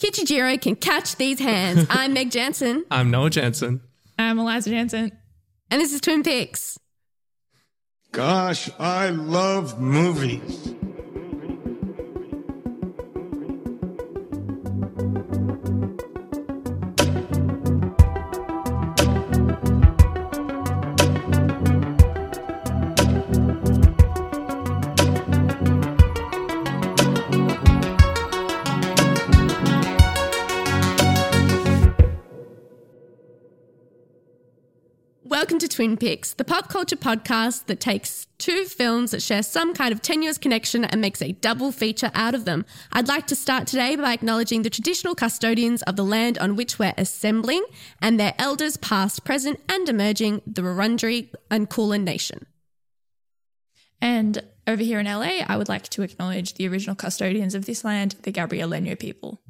Kichijiro can catch these hands. I'm Meg Jansen, I'm Noah Jansen. I'm Eliza Jansen. and this is Twin Peaks. Gosh, I love movies. To Twin Peaks, the pop culture podcast that takes two films that share some kind of tenuous connection and makes a double feature out of them. I'd like to start today by acknowledging the traditional custodians of the land on which we're assembling and their elders, past, present, and emerging, the Wurundjeri and Kulin Nation. And over here in LA, I would like to acknowledge the original custodians of this land, the Gabrieleno people.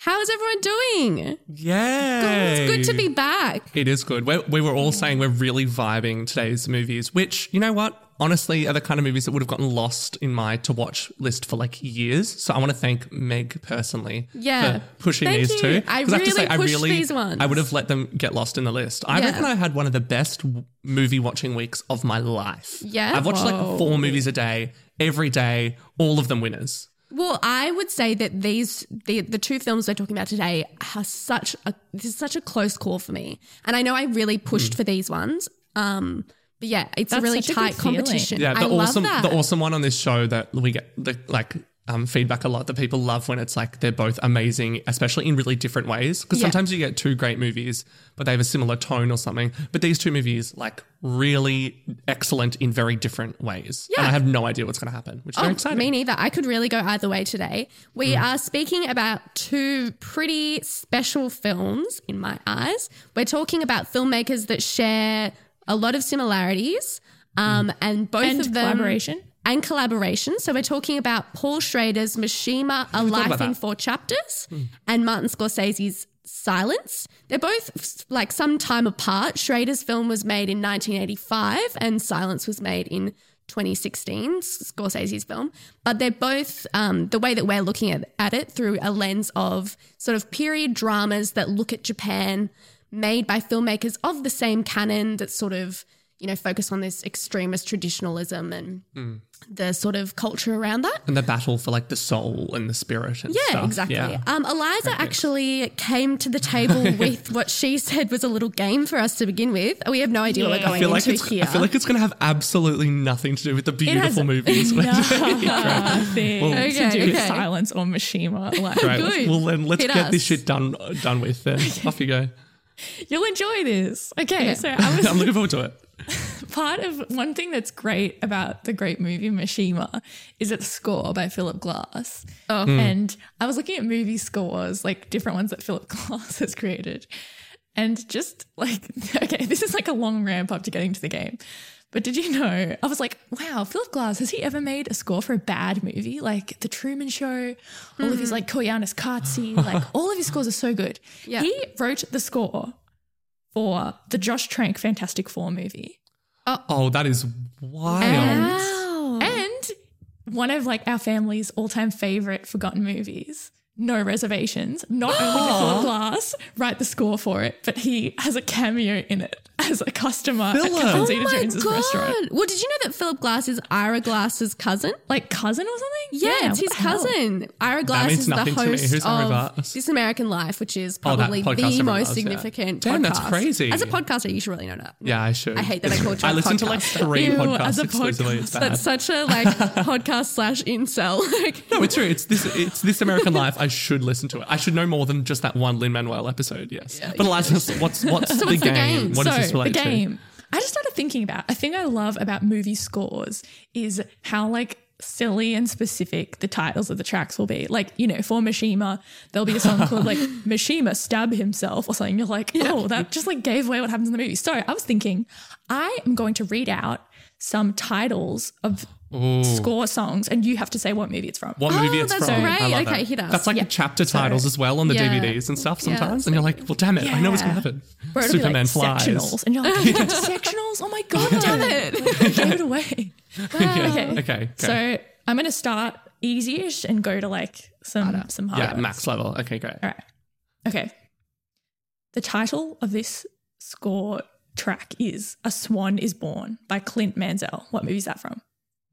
How is everyone doing? Yeah. It's good to be back. It is good. We're, we were all saying we're really vibing today's movies, which, you know what? Honestly, are the kind of movies that would have gotten lost in my to watch list for like years. So I want to thank Meg personally Yeah. for pushing Thank these you. two. I have to really say, pushed these ones. I would have let them get lost in the list. I Yeah. reckon I had one of the best movie watching weeks of my life. Yeah? I've watched Whoa. like four movies a day, every day, all of them winners. Well, I would say that these the the two films we're talking about today are such a this is such a close call for me, and I know I really pushed for these ones. Um, but yeah, it's a That's really such a good tight feeling. competition. Yeah, the I love awesome, that. the awesome one on this show that we get the like um, feedback a lot that people love when it's like they're both amazing, especially in really different ways. Because Yeah. sometimes you get two great movies, but they have a similar tone or something. But these two movies, like, really excellent in very different ways. And Yeah. I have no idea what's going to happen, which is very Oh, exciting. Me neither. I could really go either way today. We Hmm. are speaking about two pretty special films in my eyes. We're talking about filmmakers that share a lot of similarities, um, and both And of them collaboration. And collaboration. So we're talking about Paul Schrader's Mishima: A Life in. Four Chapters, and Martin Scorsese's Silence. They're both like some time apart. Schrader's film was made in 1985, and Silence was made in 2016. Scorsese's film, but they're both um, the way that we're looking at, at it through a lens of sort of period dramas that look at Japan, made by filmmakers of the same canon that sort of you know focus on this extremist traditionalism and the sort of culture around that. and the battle for like the soul and the spirit and Yeah, stuff. exactly. Yeah. Um, Eliza actually came to the table with what she said was a little game for us to begin with. We have no idea what we're going I feel like into it's. here. I feel like it's going to have absolutely nothing to do with the beautiful movies. nothing Okay, to do with silence or Mishima. Like, Right. Good. Well, then let's Hit get this shit done done with. Then off you go. You'll enjoy this. Okay, Okay. so I was I'm looking forward to it. part of one thing that's great about the great movie Mishima is its score by Philip Glass. Oh. Hmm. And I was looking at movie scores, like different ones that Philip Glass has created. And just like, okay, this is like a long ramp up to getting to the game. But did you know? I was like, wow, Philip Glass, has he ever made a score for a bad movie? Like The Truman Show, all of his like Koyaanisqatsi, like all of his scores are so good. Yeah. He wrote the score for the Josh Trank Fantastic Four movie. Oh, that is wild. wow. And one of like our family's all-time favorite forgotten movies, No Reservations. Not only did Philip Glass write the score for it, but he has a cameo in it as a customer Philip. at Captain Oh Zeta Jones's restaurant. Well, did you know that Philip Glass is Ira Glass's cousin? Like cousin or something? Yeah, it's what his the hell? cousin. Ira Glass means is the nothing to me. host Who's Ira of Glass? This American Life, which is Oh, that probably podcast the everyone most loves, yeah. significant. Damn, that's crazy. As a podcaster, you should really know that. Yeah, I should. I hate that I called you I a listened to like podcaster. three Ew, podcasts as a exclusively. It's bad. That's such a like podcast slash incel. Like, no, it's true. It's this. It's this American Life. I should listen to it. I should know more than just that one Lin Manuel episode. Yes, yeah, but Eliza, what's what's the what's the game? game? What so does this relate the to? game. I just started thinking about. A thing I love about movie scores is how like silly and specific the titles of the tracks will be. Like you know, for Mishima, there'll be a song called like Mishima stab himself or something. You're like, oh, that just like gave away what happens in the movie. So I was thinking, I am going to read out some titles of score songs, and you have to say what movie it's from. What Oh, movie it's that's from? great. I love Okay, that. hit us. That's like Yeah. the chapter So- titles as well on the Yeah. DVDs and stuff sometimes, that's and you're like, well, damn it, I know what's gonna happen. Be Superman like flies. sectionals, and you're like, sectionals? Oh my god, damn it. Gave it away. Yeah. Ah. Okay. Okay. okay. So I'm going to start easy-ish and go to like some some harder. Yeah, ones. max level. Okay, great. All right. Okay. The title of this score track is "A Swan Is Born" by Clint Mansell. What movie is that from?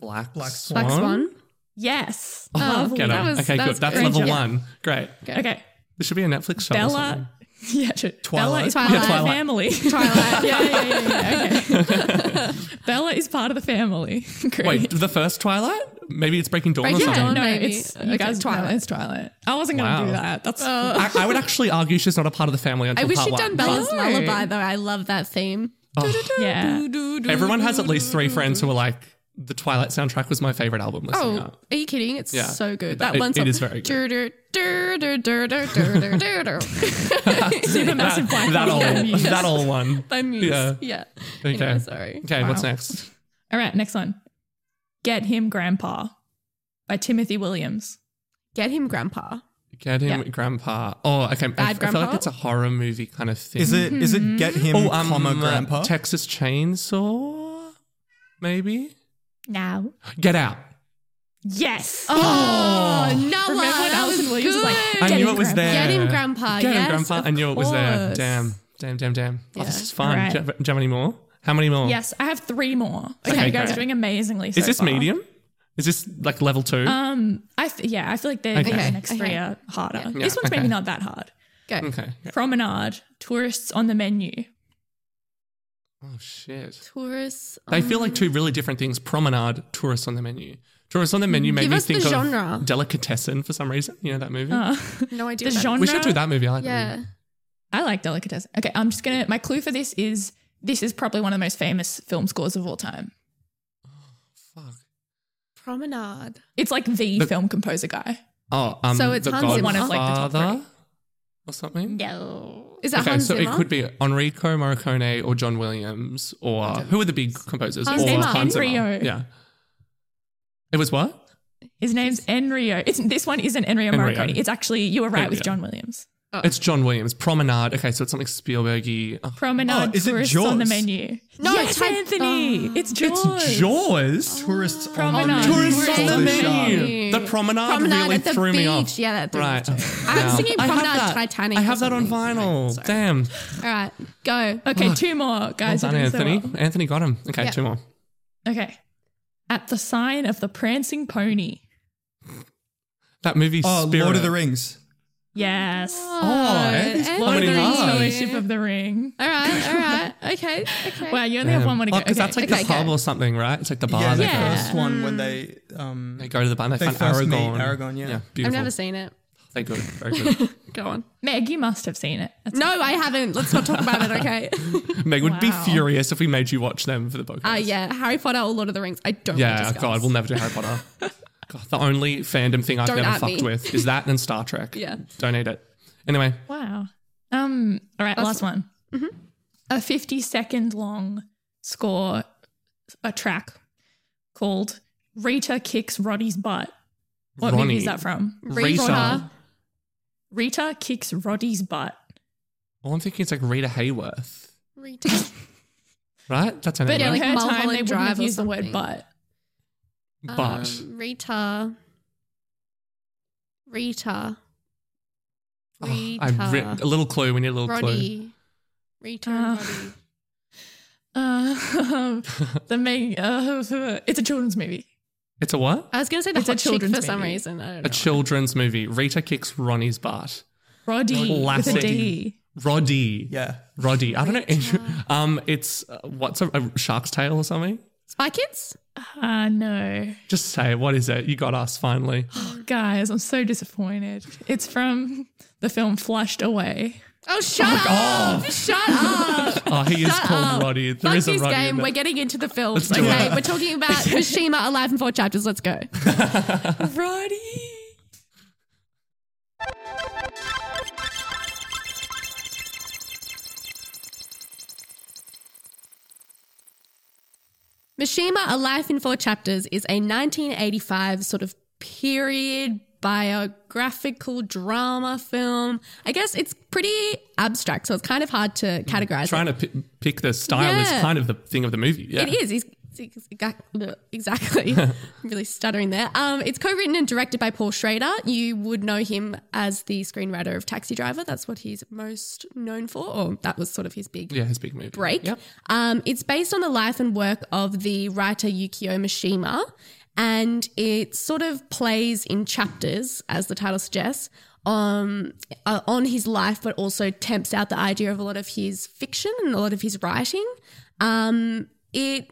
Black, Black Swan. Black Swan. Yes. Oh, Lovely. Get That was- okay, that good. was That's great. level Yeah. one. Great. Okay. This should be a Netflix show. Bella. something. Yeah, true. Bella Twilight? is part Yeah, of the Twilight. family. Twilight. yeah, yeah, yeah, yeah. Okay. Bella is part of the family. Great. Wait, the first Twilight? Maybe it's Breaking Dawn or Breaking something. Dawn. no, maybe. it's Okay, you guys Twilight. Twilight. It's Twilight. I wasn't gonna do that. That's oh. I, I would actually argue she's not a part of the family until I wish part you'd one. done Bella's No. lullaby though. I love that theme. Oh. yeah. Everyone has at least three friends who are like, the Twilight soundtrack was my favorite album. Oh, up. are you kidding? It's yeah. so good. That it, one song. It is very good. Super massive black. That old, yeah, that old one. The muse. Yeah. yeah. Okay. Anyway, sorry. Okay. Wow. What's next? All right. Next one. Get him, Grandpa, by Timothy Williams. Get him, Grandpa. Get him, yep. Grandpa. Oh, okay. I, I, feel like it's a horror movie kind of thing. Is it? Mm-hmm. Is it? Get mm-hmm. him, oh, um, comma, Grandpa. Texas Chainsaw, maybe. Now. Get Out. Yes. Oh, Noah. Remember when Allison was Williams was like. I knew it was Grandpa. there. Get him, Grandpa. Get him, Yes, Grandpa. I knew it was there. course. Damn. Damn, damn, damn. Oh, this is fun. Right. Do, you have, do you have any more? How many more? Yes, I have three more. Okay, Okay, you guys great. are doing amazingly. So Is this far. medium? Is this like level two? Um, I th- yeah, I feel like the, Okay. the next Okay. three are harder. Yeah. This one's okay. maybe not that hard. Go. okay. okay. Promenade, tourists on the menu. Oh, shit. Tourists. They feel like two really different things. Promenade, tourists on the menu. Tourists on the menu made Give me us the think of. Delicatessen for some reason. You know that movie? Uh, No idea. the genre. we should do that movie. I like that Yeah. movie. I like delicatessen. Okay, I'm just gonna. My clue for this is this is probably one of the most famous film scores of all time. Oh fuck. Promenade. It's like the But- film composer guy. Oh, um, So it's the Hans Zimmer. One of, like, the top Godfather or something. No. Is that Okay, Hans so Zimmer? it could be Enrico Morricone or John Williams or who are the big composers? Hans or Zimmer. Hans Zimmer. Ennio. Yeah. It was what? His name's Ennio. It's this one isn't Ennio Ennio. Morricone. It's actually you were right with John Williams. Oh. It's John Williams. Promenade. Okay, so it's something Spielbergy. Oh, Promenade, Oh, is it tourists on the menu. No, yes, it's Anthony. oh. it's Jaws. it's Jaws. Tourists Promenade. on the Tourists Tourists on the the menu. menu. The promenade, Promenade really at the threw me beach. off. Yeah, that threw me right. off too. I was thinking I have Promenade that. Titanic I have that on vinyl. Sorry. Damn. All right, go. Okay, two more Well guys. done, You're so Anthony. well. Anthony got him. Okay, Yeah. two more. Okay. At the sign of the prancing pony. That movie, Oh, Spirit. Lord of the Rings. Yes. Oh, Anthony's Anthony. blooming hard. Fellowship of the Ring. All right, all right. Okay, okay. Wow, you only have one more to go. Oh, because okay. that's like okay, the pub go. or something, right? It's like the bar. yeah, the Yeah. first one when they um They go to the bar and they, They find first meet Aragorn. Aragorn, yeah. Yeah, I've never seen it. They're good. Very good. Go on. Meg, you must have seen it. That's- No, I haven't. Let's not talk about it. Okay. Meg would be furious if we made you watch them for the podcast. Uh, yeah, Harry Potter or Lord of the Rings. I don't. Yeah. God, we'll never do Harry Potter. God, the only fandom thing I've Don't never at fucked me. with is that and Star Trek. Yeah. Don't need it. Anyway, Wow. Um. All right, last one. A fifty-second long score, a track called "Rita Kicks Roddy's Butt." What movie Ronnie. is that from? Rita. Rita kicks Roddy's butt. Well, I'm thinking it's like Rita Hayworth, Rita. right? That's her But name. in like her time, Mulholland they wouldn't Drive have or used the word something. butt. Right? But Um, Rita. Rita. oh, Rita. I re- a little clue. We need a little clue. Roddy. Rita and Uh, Roddy. Uh, the main. Uh, it's a children's movie. It's a what? I was going to say the It's a hot chick for children's some movie. reason. I don't A children's movie. Rita kicks Ronnie's butt. Roddy with a Classic. D. Roddy. Yeah. Roddy. I don't know. Um, it's uh, what's a, a shark's tail or something? Spy Kids? Ah, no. Just say it. What is it? You got us finally. Oh, Guys, I'm so disappointed. It's from the film Flushed Away. Oh, shut up. Shut up. Oh, he is Shut called up. Roddy. There Fuck is a this Roddy. game. there. We're getting into the films. Let's do Okay, it. we're talking about Mishima A Life in Four Chapters. Let's go. Roddy. Mishima, A Life in Four Chapters is a 1985 sort of period biographical drama film. I guess it's pretty abstract, so it's kind of hard to hmm. categorize. Trying to p- pick the style is kind of the thing of the movie. Yeah. It is. It's Exactly. I'm really stuttering there. Um, it's co-written and directed by Paul Schrader. You would know him as the screenwriter of Taxi Driver. That's what he's most known for, or that was sort of his big Yeah, his big movie. break. Yep. Um, it's based on the life and work of the writer Yukio Mishima, and it sort of plays in chapters, as the title suggests, um, uh, on his life, but also tempts out the idea of a lot of his fiction and a lot of his writing. Um, it.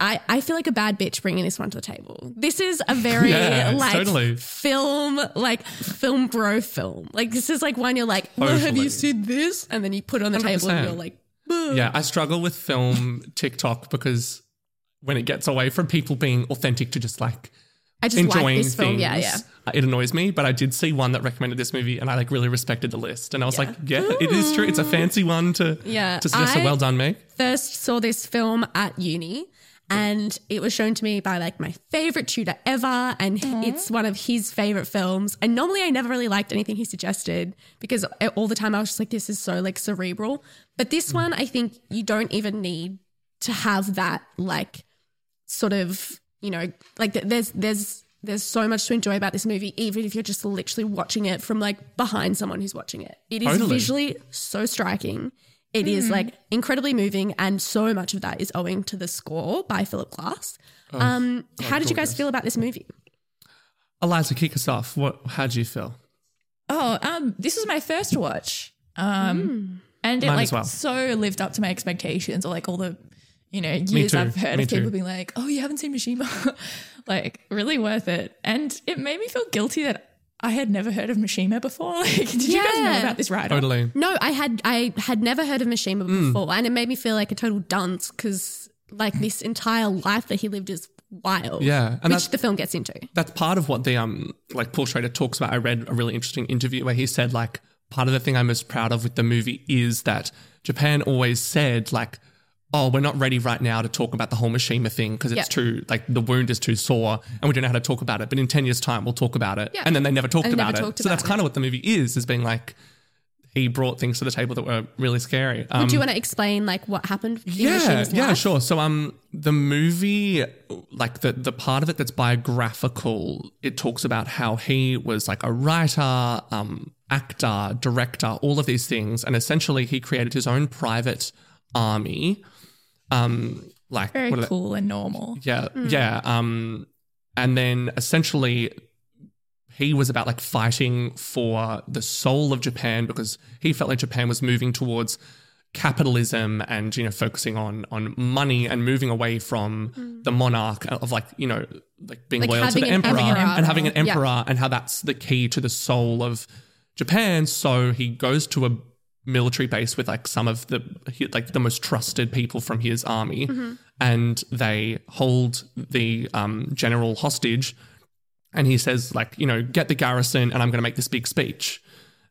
I, I feel like a bad bitch bringing this one to the table. This is a very Yeah, like totally. film, like film bro film. Like this is like one you're like, well, have you seen this? And then you put it on the table and you're like, "Boo." Yeah, I struggle with film TikTok because when it gets away from people being authentic to just like I just like enjoying film. things, Yeah, yeah. uh, it annoys me. But I did see one that recommended this movie, and I like really respected the list. And I was like, yeah, it is true. It's a fancy one to Yeah, to suggest. so well done, Meg. First saw this film at uni. And it was shown to me by like my favorite tutor ever. And it's one of his favorite films. And normally I never really liked anything he suggested because all the time I was just like, this is so like cerebral. But this mm. one, I think you don't even need to have that like sort of, you know, like there's, there's, there's so much to enjoy about this movie, even if you're just literally watching it from like behind someone who's watching it. It is Totally. visually so striking. It is like incredibly moving, and so much of that is owing to the score by Philip Glass. um, how did you guys feel about this movie? Eliza, kick us off. What? How do you feel? Oh, um, this was my first watch. Um, and it Mine like well. so lived up to my expectations, or like all the, you know, years. I've heard Me of people too. being like, "Oh, you haven't seen Mishima," like really worth it. And it made me feel guilty that I had never heard of Mishima before. Like, did you guys know about this writer? Totally. No, I had I had never heard of Mishima before, and it made me feel like a total dunce because like this entire life that he lived is wild. Yeah, and which the film gets into. that's part of what the um like Paul Schrader talks about. I read a really interesting interview where he said like part of the thing I'm most proud of with the movie is that Japan always said like, oh, we're not ready right now to talk about the whole Mishima thing because it's Yeah. too like the wound is too sore and we don't know how to talk about it. But in ten years' time, we'll talk about it. Yeah. And then they never talked And about never it. talked so that's about kind of what the movie is, is being like he brought things to the table that were really scary. Um, Do you want to explain like what happened? In yeah, yeah, life? sure. So um the movie like the the part of it that's biographical, it talks about how he was like a writer, um actor, director, all of these things and essentially he created his own private army. Um like Very cool and normal. yeah, yeah. Um, and then essentially, he was about like fighting for the soul of Japan because he felt like Japan was moving towards capitalism and you know focusing on on money and moving away from the monarch of like you know like being Like loyal to the an emperor emperor. and having an Yeah. emperor and how that's the key to the soul of Japan. So he goes to a military base with like some of the like the most trusted people from his army, and they hold the um, general hostage. And he says like you know get the garrison, and I'm going to make this big speech.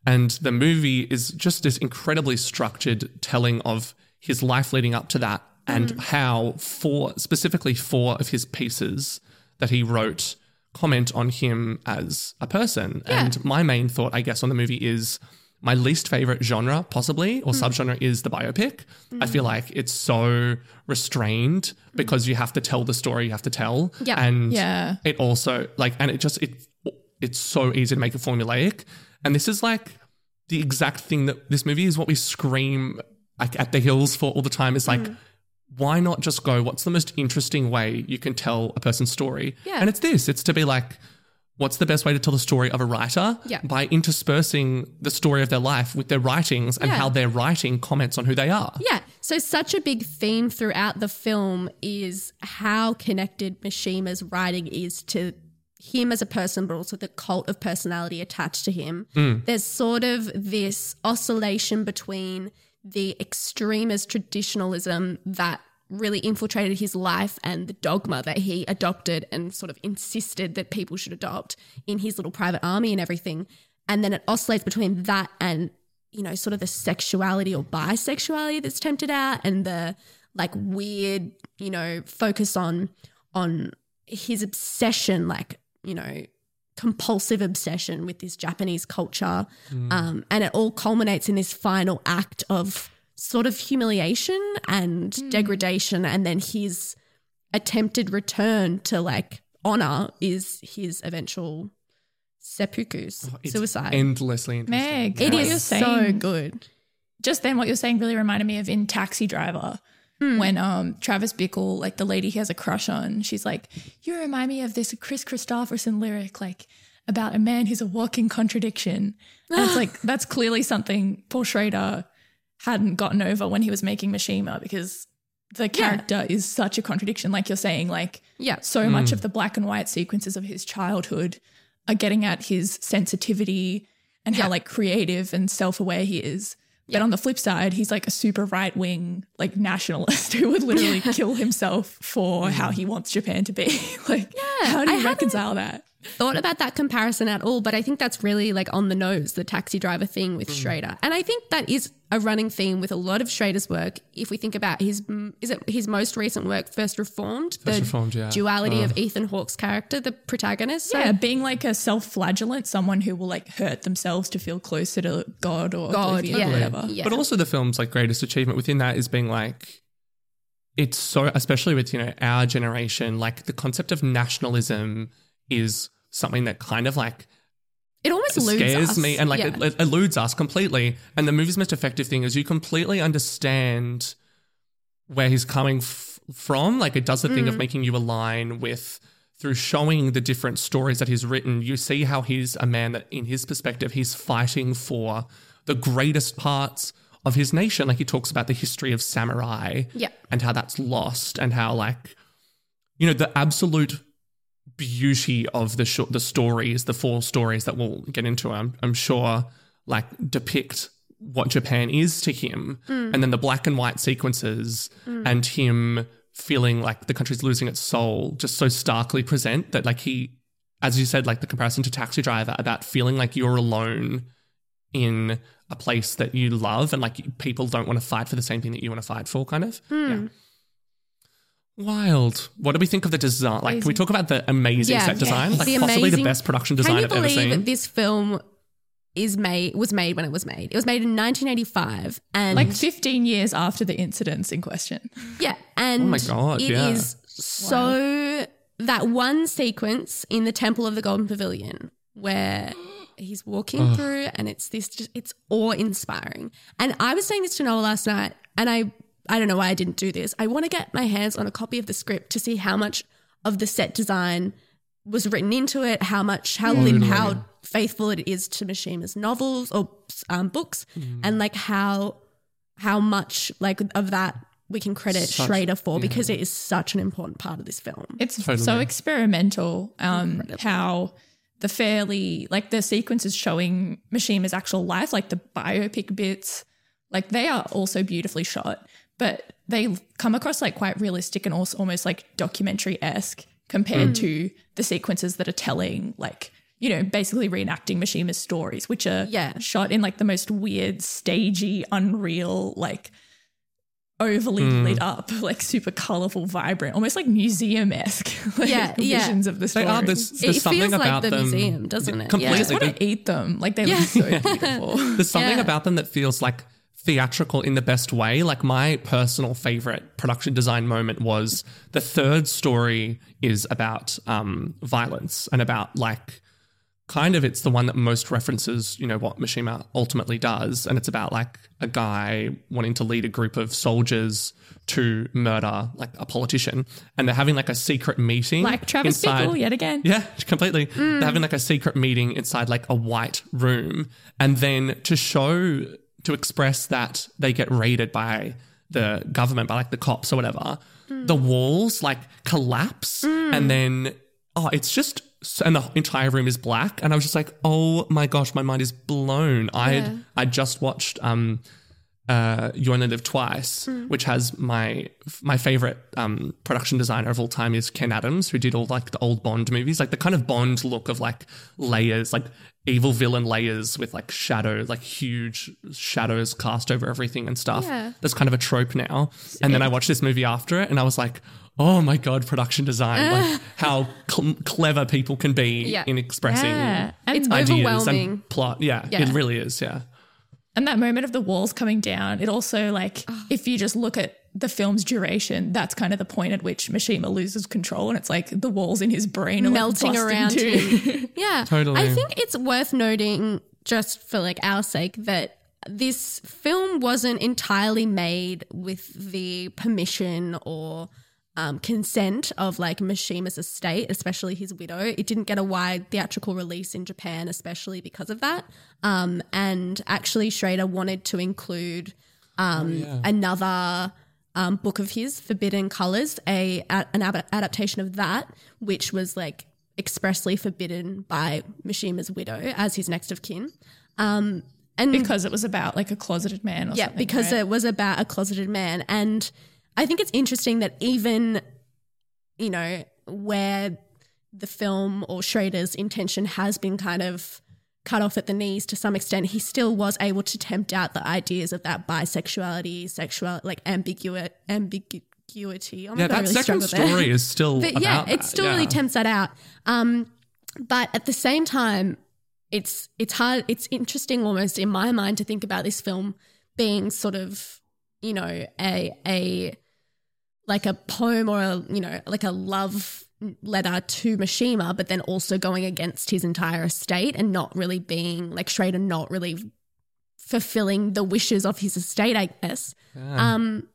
And the movie is just this incredibly structured telling of his life leading up to that and how four, specifically four of his pieces that he wrote comment on him as a person. And my main thought, I guess, on the movie is my least favorite genre, possibly, or hmm. subgenre, is the biopic. I feel hmm. like it's so restrained hmm. because you have to tell the story you have to tell. Yeah. And Yeah. it also like and it just it it's so easy to make it formulaic and this is like the exact thing that this movie is what we scream like at the hills for all the time is like why not just go what's the most interesting way you can tell a person's story Yeah. and it's this it's to be like what's the best way to tell the story of a writer Yeah. by interspersing the story of their life with their writings and Yeah. how their writing comments on who they are Yeah. So such a big theme throughout the film is how connected Mishima's writing is to him as a person, but also the cult of personality attached to him. Mm. There's sort of this oscillation between the extremist traditionalism that really infiltrated his life and the dogma that he adopted and sort of insisted that people should adopt in his little private army and everything. And then it oscillates between that and you know, sort of the sexuality or bisexuality that's tempted out and the like weird, you know, focus on on his obsession, like, you know, compulsive obsession with this Japanese culture. Um, and it all culminates in this final act of sort of humiliation and degradation and then his attempted return to like honor is his eventual seppuku It's suicide. endlessly interesting. Meg, it what is you're saying, so good. just then what you're saying really reminded me of in Taxi Driver. When um Travis Bickle, like the lady he has a crush on, she's like, You remind me of this Kris Kristofferson lyric, like about a man who's a walking contradiction. And it's like that's clearly something Paul Schrader hadn't gotten over when he was making Mishima because the character is such a contradiction. Like you're saying, like Yeah. so much hmm. of the black and white sequences of his childhood are getting at his sensitivity and how like creative and self-aware he is. But on the flip side, he's like a super right-wing like nationalist who would literally kill himself for how he wants Japan to be. like how do you haven't- reconcile that? Thought about that comparison at all, but I think that's really like on the nose, the taxi driver thing with Schrader. And I think that is a running theme with a lot of Schrader's work. If we think about his, mm, is it his most recent work, First Reformed? the Reformed, yeah. duality of Ethan Hawke's character, the protagonist. So Yeah, being like a self-flagellant, someone who will like hurt themselves to feel closer to God or God, yeah. or whatever. Yeah. But also the film's like greatest achievement within that is being like it's so especially with, you know, our generation, like the concept of nationalism is something that kind of like it almost scares us. me and like Yeah. it, it eludes us completely. And the movie's most effective thing is you completely understand where he's coming f- from. Like it does the thing of mm. making you align with through showing the different stories that he's written. You see how he's a man that, in his perspective, he's fighting for the greatest parts of his nation. Like he talks about the history of samurai Yeah. and how that's lost and how like you know the absolute beauty of the sh- the stories the four stories that we'll get into I'm, I'm sure like depict what Japan is to him. Hmm. And then the black and white sequences hmm. and him feeling like the country's losing its soul just so starkly present that like he as you said like the comparison to taxi driver about feeling like you're alone in a place that you love and like people don't want to fight for the same thing that you want to fight for kind of. Hmm. Yeah wild what do we think of the design like can we talk about the amazing Yeah, set yeah. design like The possibly the best production Can design you i've ever believe seen that this film is made was made when it was made? It was made in 1985, and Like 15 years after the incidents in question. Yeah, and Oh my God, it yeah. is so that one sequence in the Temple of the Golden Pavilion where he's walking through, and it's this just it's awe inspiring. And I was saying this to Noah last night, and I I don't know why I didn't do this. I want to get my hands on a copy of the script to see how much of the set design was written into it, how much, how lit, how faithful it is to Mishima's novels or um, books, and like how how much like of that we can credit Such- Schrader for because it is such an important part of this film. It's Totally. so experimental. Um, how the fairly like the sequences showing Mishima's actual life, like the biopic bits, like they are also beautifully shot, but they come across like quite realistic and also almost like documentary esque compared to the sequences that are telling like you know basically reenacting Mishima's stories, which are Yeah. shot in like the most weird, stagey, unreal, like overly Hmm. lit up, like super colorful, vibrant, almost like museum esque. like, Yeah, yeah. visions of the they are there's, there's it something feels like about the them museum, doesn't it? I completely just want to eat them. Like they look so beautiful. There's something Yeah. about them that feels like theatrical in the best way. Like my personal favorite production design moment was the third story is about um, violence and about like kind of it's the one that most references, you know, what Mishima ultimately does. And it's about like a guy wanting to lead a group of soldiers to murder like a politician. And they're having like a secret meeting. like Travis inside- Bickle yet again. yeah, completely. They're having like a secret meeting inside like a white room. And then to show, to express that they get raided by the government, by like the cops or whatever, the walls like collapse. And then, oh, it's just, and the entire room is black. And I was just like, oh my gosh, my mind is blown. I I just watched, um, uh, You Only Live Twice, which has my my favorite um, production designer of all time is Ken Adams, who did all like the old Bond movies, like the kind of Bond look of like layers, like evil villain layers with like shadows, like huge shadows cast over everything and stuff. Yeah. That's kind of a trope now. And then I watched this movie after it, and I was like. Oh my god, production design! Like how cl- clever people can be Yeah. in expressing Yeah. And It's ideas overwhelming. and plot. Yeah, Yeah. it really is. Yeah, And that moment of the walls coming down, it also like if you just look at the film's duration, that's kind of the point at which Mishima loses control, and it's like the walls in his brain are melting busting around too. him. Yeah. Totally. I think it's worth noting, just for like our sake, that this film wasn't entirely made with the permission or um, consent of like Mishima's estate, especially his widow. It didn't get a wide theatrical release in Japan, especially because of that. Um, and actually, Schrader wanted to include um, another um, book of his, Forbidden Colors, a, a an ab- adaptation of that, which was like expressly forbidden by Mishima's widow as his next of kin. Um, and because it was about like a closeted man or yeah, something. because right? it was about a closeted man. And I think it's interesting that even, you know, where the film or Schrader's intention has been kind of cut off at the knees to some extent, he still was able to tempt out the ideas of that bisexuality, sexual, like ambiguity, ambiguity. Oh my Yeah, that really second story is still But about yeah, it still yeah. really tempts that out. Um, but at the same time, it's it's hard. It's interesting, almost in my mind, to think about this film being sort of, you know, a a like a poem or a you know like a love letter to Mishima, but then also going against his entire estate and not really being like Schrader, not really fulfilling the wishes of his estate. I guess. Um,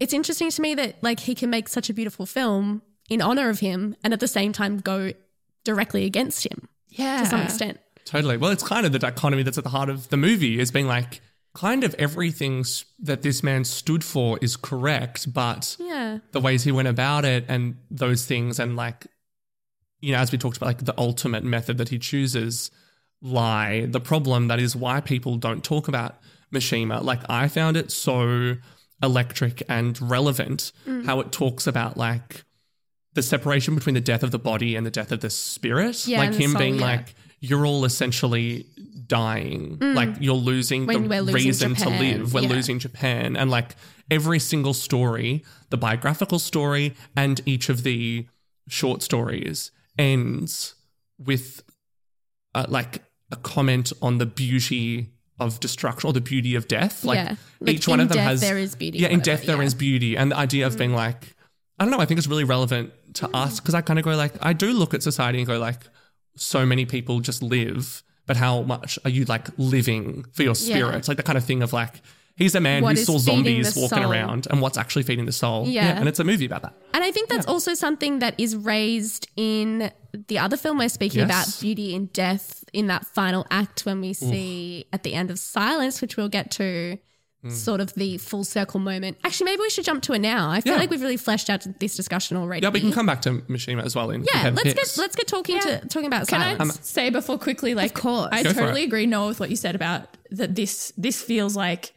it's interesting to me that like he can make such a beautiful film in honor of him and at the same time go directly against him yeah, to some extent. Totally. Well, it's kind of the dichotomy that's at the heart of the movie is being like, kind of everything that this man stood for is correct, but Yeah. the ways he went about it and those things, and like, you know, as we talked about, like the ultimate method that he chooses lie. The problem that is why people don't talk about Mishima. Like, I found it so electric and relevant Mm. how it talks about like the separation between the death of the body and the death of the spirit. Yeah, like him soul, being yeah. like, you're all essentially dying. Like you're losing Mm. When the losing reason Japan, to live. We're yeah. losing Japan. And like every single story, the biographical story and each of the short stories ends with uh, like a comment on the beauty of destruction or the beauty of death. Like Yeah. Like, each one of them death has there is beauty, Yeah, in whatever, death there yeah. Mm. is beauty, and the idea of being like, I don't know. I think it's really relevant to us because I kind of go like, I do look at society and go like, so many people just live, but how much are you like living for your Yeah. spirit? It's like the kind of thing of like. He's a man What who saw zombies walking around, and what's actually feeding the soul. Yeah. and it's a movie about that. And I think that's also something that is raised in the other film we're speaking Yes. about, Beauty in Death, in that final act when we see at the end of Silence, which we'll get to, Hmm. sort of the full circle moment. Actually, maybe we should jump to it now. I feel Yeah. like we've really fleshed out this discussion already. Yeah, we can come back to Mishima as well in yeah, let's picks. get let's get talking to talking about Can Silence. I say before quickly, like, of course. I Go totally agree, Noah, with what you said about that. This this feels like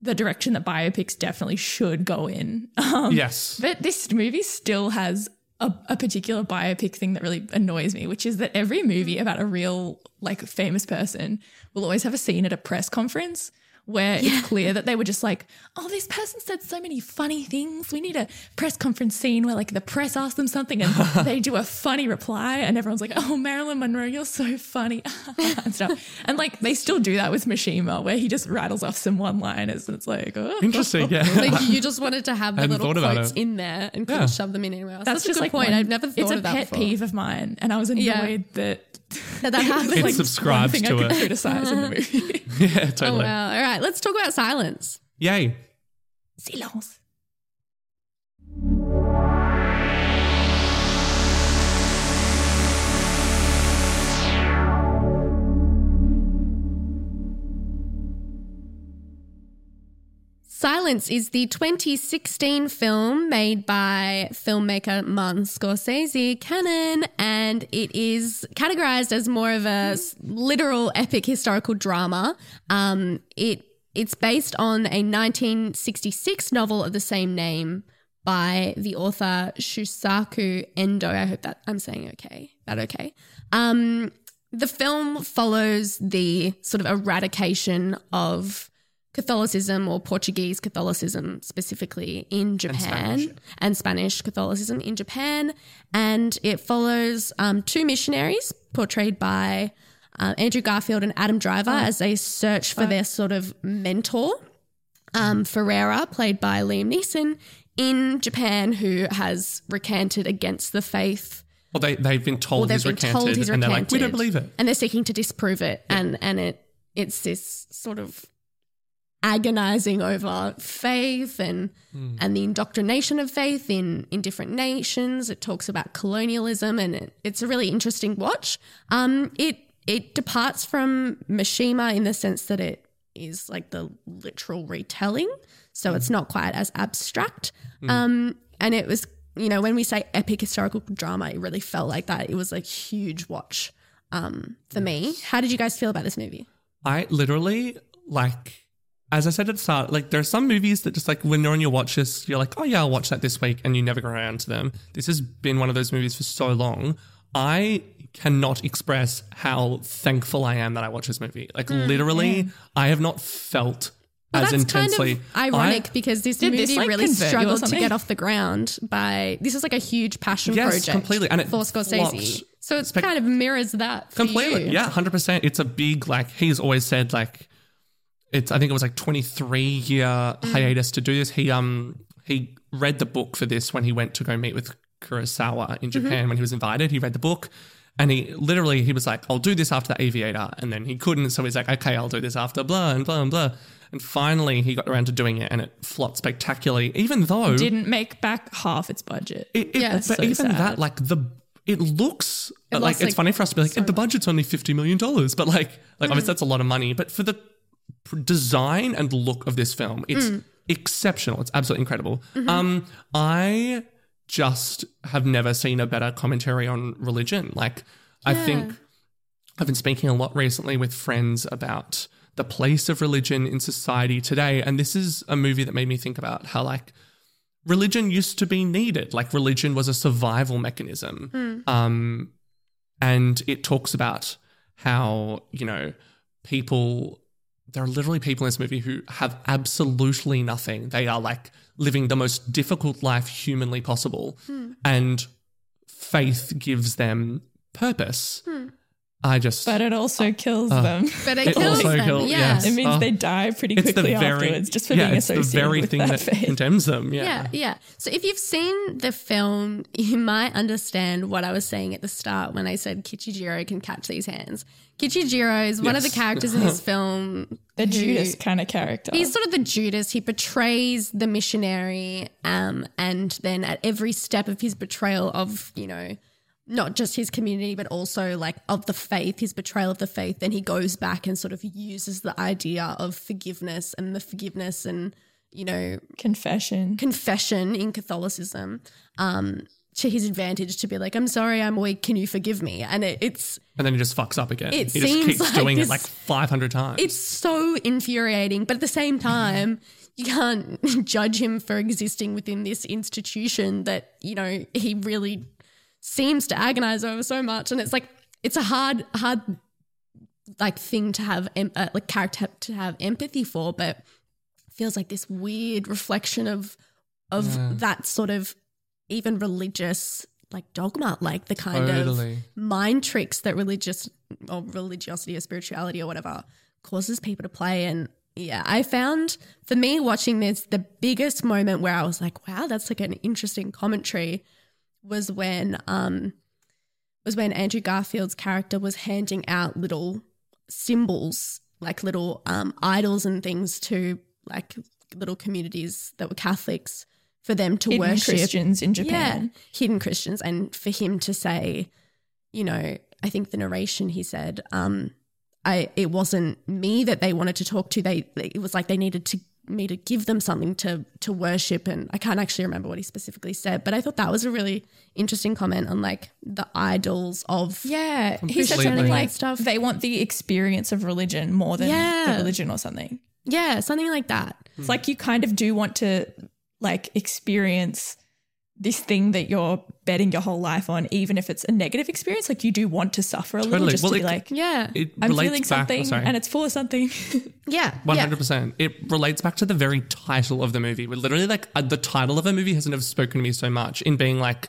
the direction that biopics definitely should go in. Um, yes, But this movie still has a, a particular biopic thing that really annoys me, which is that every movie about a real, like, famous person will always have a scene at a press conference where it's clear that they were just like, oh, this person said so many funny things. We need a press conference scene where, like, the press asks them something and they do a funny reply, and everyone's like, oh, Marilyn Monroe, you're so funny, and stuff. And, like, they still do that with Mishima, where he just rattles off some one liners, and it's like, oh. interesting. Yeah, like you just wanted to have the little quotes in there and couldn't Yeah. shove them in anywhere else. That's, That's, just a good like point. one- I've never thought It's a of that pet before. peeve of mine, and I was annoyed Yeah. that that that happened. It like subscribes one thing to I it. criticize in the movie. yeah, oh totally. wow! All right, let's talk about Silence. Yay. Silence. Silence is the 2016 film made by filmmaker Martin Scorsese, Canon, and it is categorized as more of a literal epic historical drama. Um, it it's based on a 1966 novel of the same name by the author Shusaku Endo. I hope that I'm saying okay. That okay. Um, the film follows the sort of eradication of Catholicism or Portuguese Catholicism specifically in Japan and Spanish, Catholicism in Japan. And it follows um, two missionaries portrayed by uh, Andrew Garfield and Adam Driver as they search for their sort of mentor. um, Ferreira, played by Liam Neeson, in Japan, who has recanted against the faith. Well, they they've been told they've he's been recanted, told he's and recanted. they're like, we don't believe it. And they're seeking to disprove it. And, and it it's this sort of agonizing over faith and Hmm. and the indoctrination of faith in in different nations. It talks about colonialism, and it, it's a really interesting watch. Um, it it departs from Mishima in the sense that it is like the literal retelling, so it's not quite as abstract. Um, and it was you know when we say epic historical drama, it really felt like that. It was a huge watch um, for me. How did you guys feel about this movie? I literally like as I said at the start, like there are some movies that just like when they're on your watch list, you're like, oh yeah, I'll watch that this week, and you never go around to them. This has been one of those movies for so long. I cannot express how thankful I am that I watched this movie. Like hmm, literally, I have not felt Well, as intensely. kind of ironic I- because this movie this, like, really convert you or struggled to get off the ground by this is like a huge passion Yes, project completely. And it for Scorsese. So it spec- kind of mirrors that for completely you. yeah 100% it's a big like he's always said like it's i think it was like 23 year Mm. hiatus to do this he um he read the book for this when he went to go meet with kurosawa in Mm-hmm. japan when he was invited he read the book and he literally he was like i'll do this after the aviator and then he couldn't so he's like okay i'll do this after blah and blah and blah and finally he got around to doing it and it flopped spectacularly even though Didn't make back half its budget. it, it, Yeah, but so even sad. that, like the, it looks It like it's like, funny for us to be like, so the budget's only fifty million dollars, but like, like Mm. obviously that's a lot of money. But for the design and look of this film, it's Mm. exceptional. It's absolutely incredible. Mm-hmm. Um, I just have never seen a better commentary on religion. Like, I think I've been speaking a lot recently with friends about the place of religion in society today. And this is a movie that made me think about how, like, religion used to be needed. Like, religion was a survival mechanism. Um, and it talks about how, you know, people, there are literally people in this movie who have absolutely nothing. They are like living the most difficult life humanly possible. Hmm. And faith gives them purpose. Hmm. I just. But it also kills them. But it, It kills also them. killed- yeah. yes. It means Oh. they die pretty it's the quickly very afterwards just for yeah, being it's the associated very with thing that that condemns them. Yeah. Yeah, yeah. So if you've seen the film, you might understand what I was saying at the start when I said Kichijiro can catch these hands. Kichijiro is one of the characters in this film. the who- Judas kind of character. He's sort of the Judas. He betrays the missionary, um, and then at every step of his betrayal of, you know, not just his community, but also like of the faith, his betrayal of the faith, then he goes back and sort of uses the idea of forgiveness and the forgiveness and, you know, confession. confession in Catholicism um, to his advantage to be like, I'm sorry, I'm weak. Can you forgive me? And it, it's And then he just fucks up again. It he just seems keeps like doing this- it like 500 times. it's so infuriating, but at the same time, you can't judge him for existing within this institution that you know he really seems to agonize over so much, and it's like it's a hard, hard like thing to have uh, like character to have empathy for, but feels like this weird reflection of of that sort of even religious like dogma, like the kind Totally. of mind tricks that religious or religiosity or spirituality or whatever causes people to play. And yeah, I found for me watching this, the biggest moment where I was like, wow, that's like an interesting commentary was when um was when Andrew Garfield's character was handing out little symbols, like little um idols and things to like little communities that were Catholics for them to Hidden worship Christians in Japan. yeah, hidden Christians, and for him to say, you know, I think the narration he said, um, I it wasn't me that they wanted to talk to. They it was like they needed to me to give them something to to worship, and I can't actually remember what he specifically said, but I thought that was a really interesting comment on like the idols of Yeah, he said something like Stuff. they want the experience of religion more than Yeah. the religion or something. yeah, something like that. It's like you kind of do want to like experience this thing that you're betting your whole life on, even if it's a negative experience. Like you do want to suffer a little just Well, to be like, Yeah, it I'm relates feeling back, something oh, and it's for something. yeah, hundred percent. It relates back to the very title of the movie. We're literally like uh, the title of a movie has never spoken to me so much in being like,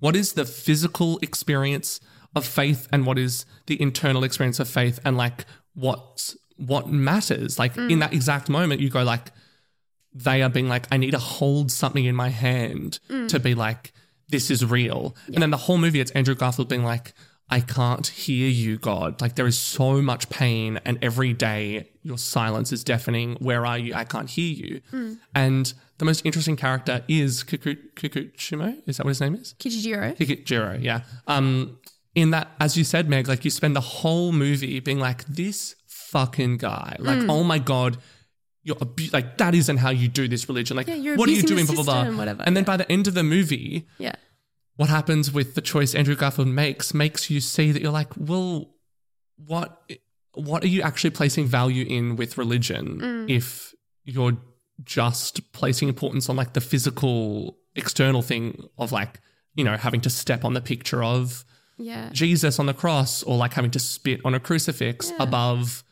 what is the physical experience of faith and what is the internal experience of faith and like what's what matters. Like Mm. in that exact moment, you go like, they are being like, I need to hold something in my hand to be like, this is real. And then the whole movie, it's Andrew Garfield being like, I can't hear you, God. Like there is so much pain, and every day your silence is deafening. Where are you? I can't hear you. And the most interesting character is Kiku- Kikuchimo. Is that what his name is? Kijiro. Kikujiro, yeah. Um, in that, as you said, Meg, like you spend the whole movie being like, this fucking guy, like, Mm. oh my god, you're abu- like that isn't how you do this religion. Like, Yeah, what are you doing? Blah blah blah. and whatever, And then yeah. by the end of the movie, Yeah. what happens with the choice Andrew Garfield makes makes you see that you're like, well, what what are you actually placing value in with religion Mm. if you're just placing importance on like the physical external thing of like, you know, having to step on the picture of Yeah. Jesus on the cross or like having to spit on a crucifix above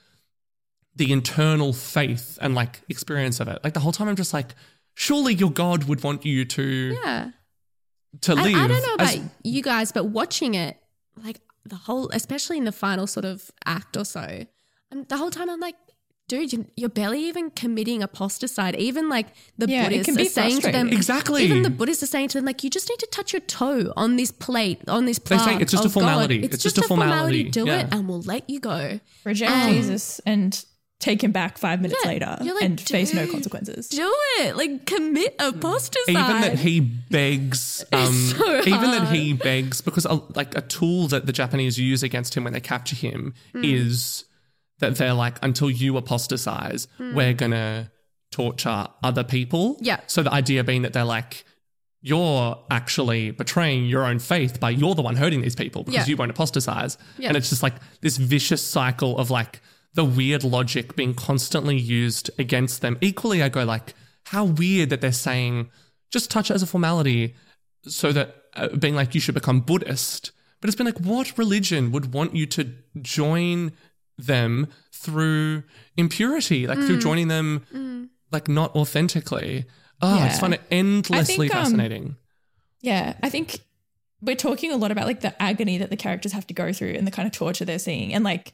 the internal faith and like experience of it. Like the whole time I'm just like, surely your God would want you to Yeah. to live. I don't know about as- you guys, but watching it, like the whole, especially in the final sort of act or so, and the whole time I'm like, dude, you- you're barely even committing aposticide. Even like the Yeah, Buddhists can be are saying to them. Exactly. Even the Buddhists are saying to them, like, you just need to touch your toe on this plate, on this plate. They say it's just a God. formality. It's, It's just, just a a formality. formality. Do Yeah. it, and we'll let you go. Reject Um, Jesus and take him back five minutes Yeah, later like, and face no consequences. Do it, like commit apostasy. even that he begs um, so even that he begs because a, like a tool that the japanese use against him when they capture him Hmm. is that they're like until you apostatize we're gonna torture other people. Yeah. so the idea being that they're like you're actually betraying your own faith by you're the one hurting these people because Yeah. you won't apostatize Yeah. and it's just like this vicious cycle of like the weird logic being constantly used against them equally i go like how weird that they're saying just touch it as a formality so that uh, being like you should become buddhist but it's been like what religion would want you to join them through impurity like Mm. through joining them like not authentically oh Yeah. it's fun endlessly um, fascinating Yeah, I think we're talking a lot about like the agony that the characters have to go through and the kind of torture they're seeing. And like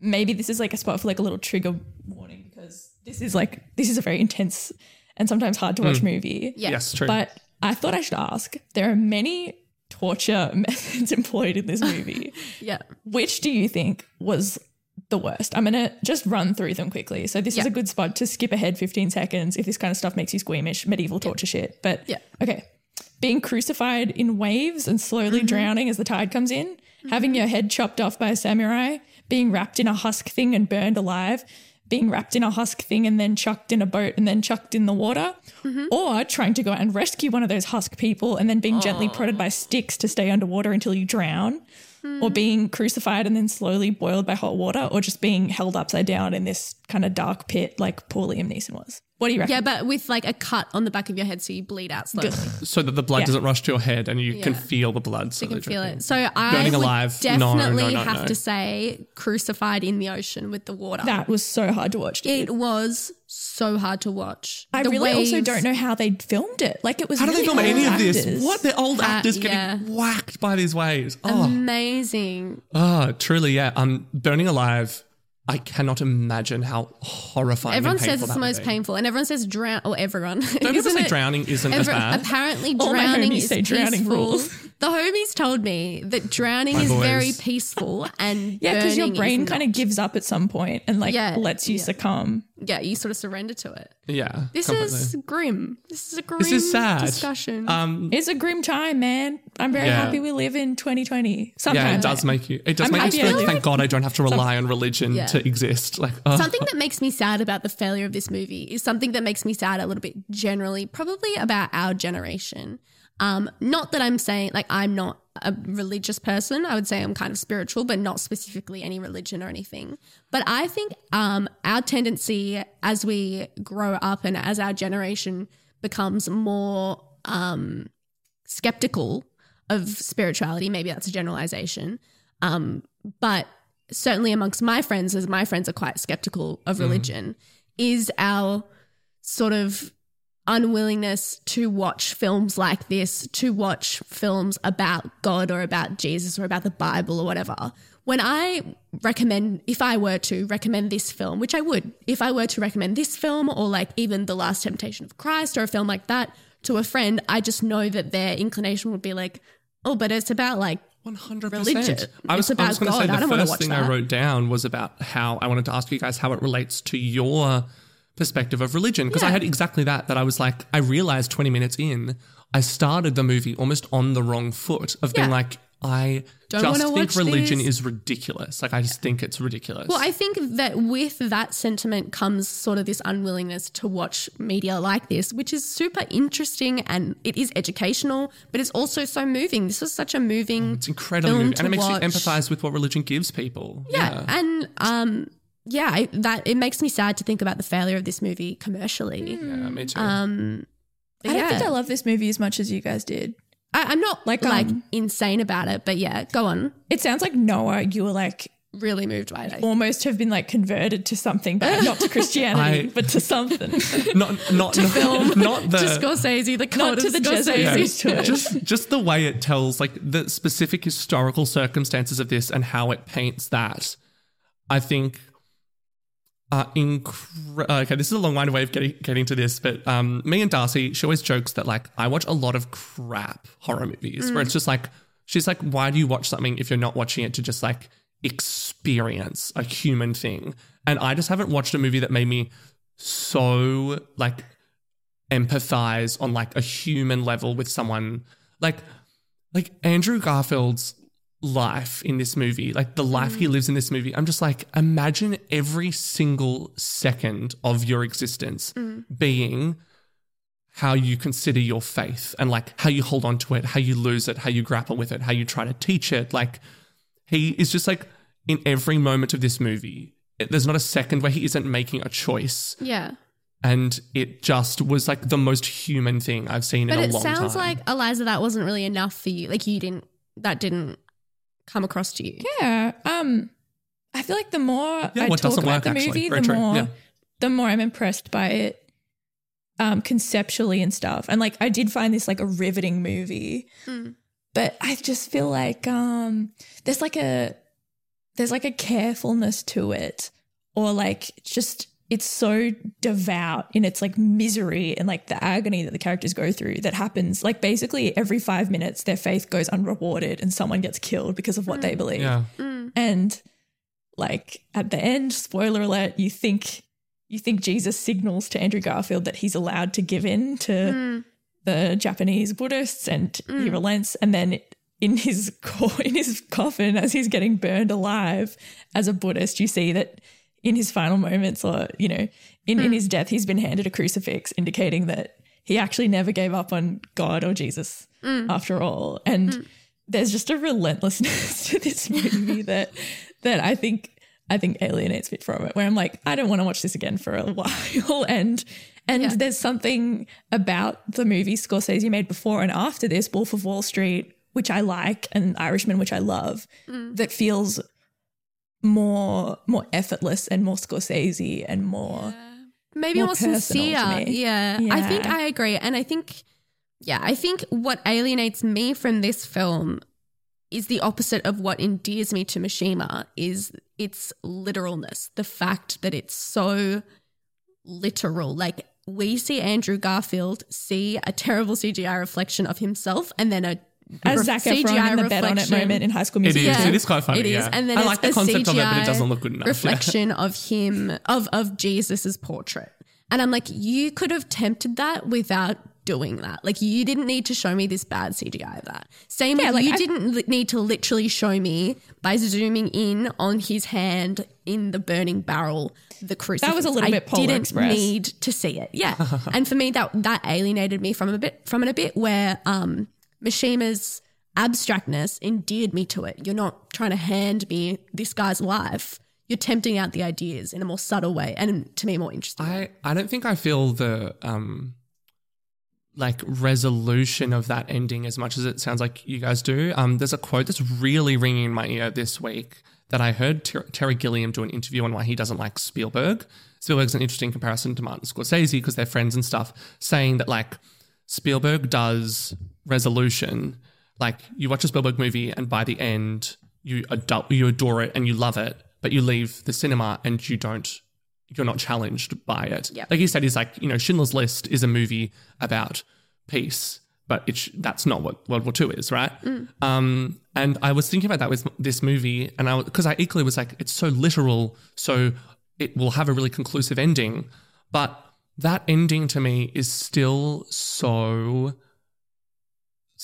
maybe this is like a spot for like a little trigger warning because this is like this is a very intense and sometimes hard to watch hmm. movie. Yeah. yes true But I thought I should ask, there are many torture methods employed in this movie. yeah, Which do you think was the worst? I'm going to just run through them quickly. So this is a good spot to skip ahead 15 seconds if this kind of stuff makes you squeamish, medieval torture shit. But Yeah. okay. Being crucified in waves and slowly mm-hmm. drowning as the tide comes in, having mm-hmm. your head chopped off by a samurai, being wrapped in a husk thing and burned alive, being wrapped in a husk thing and then chucked in a boat and then chucked in the water, mm-hmm. or trying to go out and rescue one of those husk people and then being gently prodded by sticks to stay underwater until you drown, or being crucified and then slowly boiled by hot water, or just being held upside down in this kind of dark pit like poor Liam Neeson was. What do you reckon? yeah, but with like a cut on the back of your head, so you bleed out slowly. so that the blood Yeah. doesn't rush to your head and you can feel the blood so You can feel you're- it. So I Burning would alive. No, no, definitely no, have no. to say crucified in the ocean with the water. That was so hard to watch. dude. it was so hard to watch. I The really also don't know how they filmed it. Like it was. How do they really film old any of actors. this? What? The old Uh, actors getting yeah. whacked by these waves. Oh, Amazing. oh, truly, yeah. Um, burning alive. I cannot imagine how horrifying. Everyone and says it's the most be. painful, and everyone says drown. Or everyone. Don't ever Isn't say it? drowning isn't as bad. Apparently, All drowning homies is say drowning peaceful. rules. The homies told me that drowning My is boys. very peaceful, and Yeah, because your brain kind of gives up at some point and like Yeah, lets you yeah. succumb. yeah, you sort of surrender to it. yeah, This completely. is grim. This is a grim this is sad. discussion. Um, It's a grim time, man. I'm very Yeah. happy we live in 2020. Sometimes yeah, it does make you. It does I'm make you feel. live- Thank God I don't have to rely on religion Yeah. to exist. Like, oh, Something that makes me sad about the failure of this movie is something that makes me sad a little bit generally, probably about our generation. Um, not that I'm saying like I'm not a religious person. I would say I'm kind of spiritual, but not specifically any religion or anything. But I think um, our tendency as we grow up and as our generation becomes more um, skeptical of spirituality, maybe that's a generalization. Um, but certainly amongst my friends, as my friends are quite skeptical of religion, is our sort of unwillingness to watch films like this, to watch films about God or about Jesus or about the Bible or whatever, when I recommend, if I were to recommend this film, which I would, if I were to recommend this film or like even The Last Temptation of Christ or a film like that to a friend, I just know that their inclination would be like, oh, but it's about like, One hundred Religion. I was, It's I was about going to say the first thing I wrote down was about how I wanted to ask you guys how it relates to your perspective of religion because I had exactly that. That I was like, I realized twenty minutes in, I started the movie almost on the wrong foot of being Yeah. like, I Don't just think religion this. is ridiculous. Like I just think it's ridiculous. Well, I think that with that sentiment comes sort of this unwillingness to watch media like this, which is super interesting and it is educational, but it's also so moving. This was such a moving. it's moving, and it makes watch. you empathize with what religion gives people. yeah, and um, yeah, I, that it makes me sad to think about the failure of this movie commercially. Yeah, me too. Um, I don't yeah. think I love this movie as much as you guys did. I, I'm not like Like, like um, insane about it, but yeah, go on. It sounds like Noah, you were like Really moved by it. almost have been like converted to something, but not to Christianity, I- but to something. not not not, not the to Scorsese, the cult to of the Scorsese. Jesuits. to just just the way it tells like the specific historical circumstances of this and how it paints that i think are incre- uh, okay this is a long-winded way of getting getting to this but um me and darcy she always jokes that like i watch a lot of crap horror movies where it's just like she's like why do you watch something if you're not watching it to just like experience a human thing? And i just haven't watched a movie that made me so like empathize on like a human level with someone. Like like Andrew Garfield's life in this movie, like the life he mm. lives in this movie. I'm just like imagine every single second of your existence mm. being how you consider your faith and like how you hold on to it, how you lose it, how you grapple with it, how you try to teach it. Like he is just like in every moment of this movie, there's not a second where he isn't making a choice Yeah. and it just was like the most human thing I've seen But in a it long time. sounds like Eliza, that wasn't really enough for you. Like you didn't, that didn't come across to you. yeah. Um I feel like the more Yeah, I talk about work, the actually. movie, Very the true. more Yeah. the more I'm impressed by it um conceptually and stuff. And like I did find this like a riveting movie. Mm. But I just feel like um there's like a there's like a carefulness to it or like just it's so devout in its like misery and like the agony that the characters go through that happens like basically every 5 minutes their faith goes unrewarded and someone gets killed because of what they mm. believe. Yeah. Mm. and like at the end spoiler alert you think you think jesus signals to andrew garfield that he's allowed to give in to Mm. the japanese buddhists and he mm. relents. And then in his co- in his coffin as he's getting burned alive as a buddhist you see that in his final moments or you know in, in hmm. his death he's been handed a crucifix indicating that he actually never gave up on god or jesus hmm. after all and hmm. there's just a relentlessness to this movie that that I think I think alienates me from it. Where I'm like, I don't want to watch this again for a while. And and Yeah. there's something about the movie Scorsese made before and after this, Wolf of Wall Street, which I like, and Irishman, which I love, that feels more more effortless and more Scorsese and more Maybe more more, sincere. me. Yeah. I think I agree. And I think, yeah, I think what alienates me from this film is the opposite of what endears me to Mishima is its literalness. The fact that it's so literal. Like we see Andrew Garfield see a terrible CGI reflection of himself and then a as ref- Zac Efron in the bed on it reflection- moment in High School music. It is. Musical. Yeah. It is quite funny. It is, yeah. and then I it's like the a concept of it, but it CGI doesn't look good enough. Yeah. Reflection of him of of Jesus's portrait, and I'm like, you could have tempted that without doing that. Like, you didn't need to show me this bad CGI of that. Same, Yeah, with like, you I- didn't li- need to literally show me by zooming in on his hand in the burning barrel the crucifix. That was a little I bit Polar didn't Express. need to see it. Yeah, and for me that that alienated me from a bit from it a bit where um Mishima's abstractness endeared me to it. You're not trying to hand me this guy's life. You're tempting out the ideas in a more subtle way and to me more interesting. I, I don't think I feel the um like resolution of that ending as much as it sounds like you guys do. Um, there's a quote that's really ringing in my ear this week that I heard Ter- Terry Gilliam do an interview on why he doesn't like Spielberg. Spielberg's an interesting comparison to Martin Scorsese because they're friends and stuff, saying that like Spielberg does resolution. Like you watch a Spielberg movie and by the end you adult you adore it and you love it, but you leave the cinema and you don't you're not challenged by it. Yep. Like he said, he's like, you know, Schindler's List is a movie about peace, but it's that's not what World War II is, right? Um, and I was thinking about that with this movie, and I because I equally was like, it's so literal, so it will have a really conclusive ending, but that ending to me is still so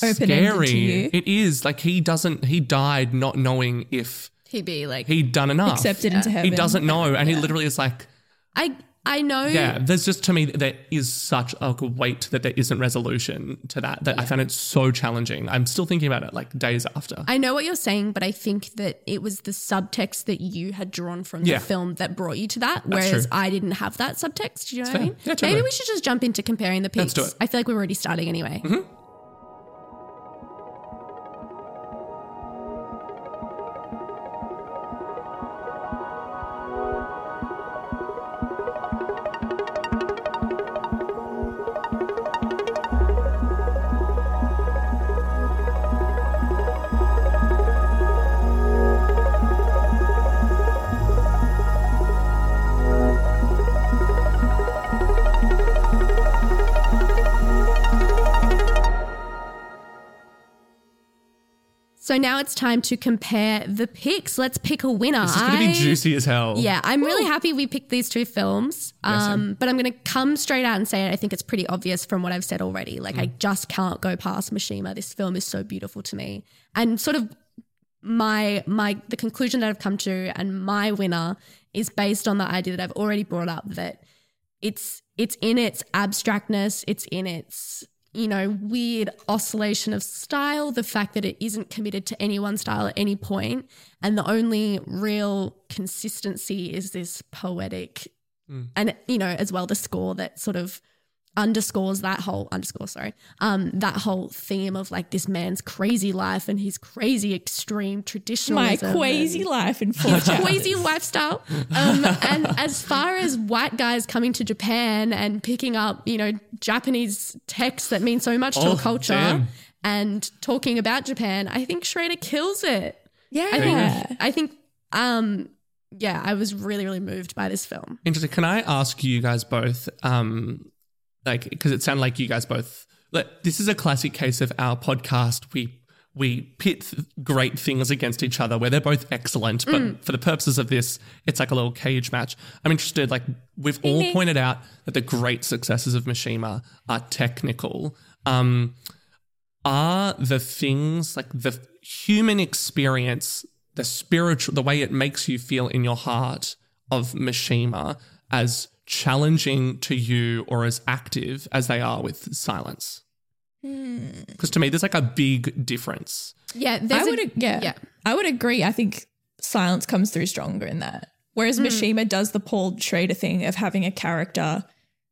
Open-ended to scary. you? It is like he doesn't. He died not knowing if He'd be like, he'd done enough. Accepted into heaven. He doesn't know, and he literally is like, I I know. yeah. There's just to me there is such a weight that there isn't resolution to that. That I found it so challenging. I'm still thinking about it like days after. I know what you're saying, but I think that it was the subtext that you had drawn from the film that brought you to that, That's whereas true. I didn't have that subtext. Do you know what I mean? Yeah, totally. Maybe we should just jump into comparing the Let's peaks. do it. Mm-hmm. I feel like we're already starting anyway. So now it's time to compare the picks. Let's pick a winner. This is going to be juicy as hell. Yeah, I'm really happy we picked these two films. Um, but I'm going to come straight out and say it. I think it's pretty obvious from what I've said already. Like, I just can't go past Mishima. This film is so beautiful to me, and sort of my my the conclusion that I've come to, and my winner is based on the idea that I've already brought up that it's it's in its abstractness, it's in its you know weird oscillation of style, the fact that it isn't committed to any one style at any point, and the only real consistency is this poetic, hmm. and you know as well the score that sort of underscores that whole underscore sorry um that whole theme of like this man's crazy life and his crazy extreme My crazy and- life in four chapters. crazy lifestyle. Um, and as far as white guys coming to Japan and picking up, you know, Japanese texts that mean so much to Oh, a culture damn. and talking about Japan, I think Schrader kills it. Yeah. I think, I think, um, yeah, I was really, really moved by this film. Interesting. Can I ask you guys both, um, like, because it sounded like you guys both, like, this is a classic case of our podcast. We we pit great things against each other where they're both excellent, but for the purposes of this, it's like a little cage match. I'm interested, like, we've all pointed out that the great successes of Mishima are technical. Um, are the things like the human experience, the spiritual, the way it makes you feel in your heart of Mishima as challenging to you or as active as they are with silence? Hmm. Because to me, there's like a big difference. Yeah, I would, a, yeah, yeah. I would agree. I think silence comes through stronger in that. Whereas hmm. Mishima does the Paul Schrader thing of having a character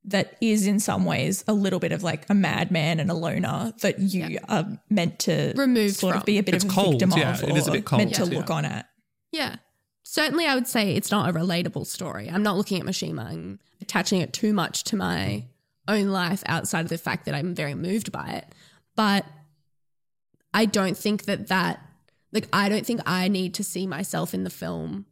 that is in some ways a little bit of like a madman and a loner that you are meant to Removed sort from. of be a bit It's of a cold, victim yeah, of it is a or bit cold, meant to yeah. look on at. Yeah. Certainly, I would say it's not a relatable story. I'm not looking at Mishima and attaching it too much to my own life outside of the fact that I'm very moved by it. But I don't think that that, like, I don't think I need to see myself in the film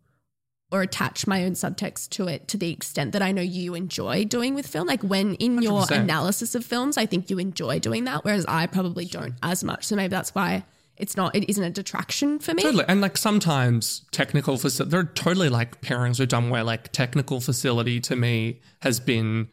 or attach my own subtext to it to the extent that I know you enjoy doing with film. Like, when in your 100%. analysis of films, I think you enjoy doing that, whereas I probably don't as much. So maybe that's why it's not, it isn't a detraction for me. Totally. And like sometimes technical facility, there are totally like pairings we've done where like technical facility to me has been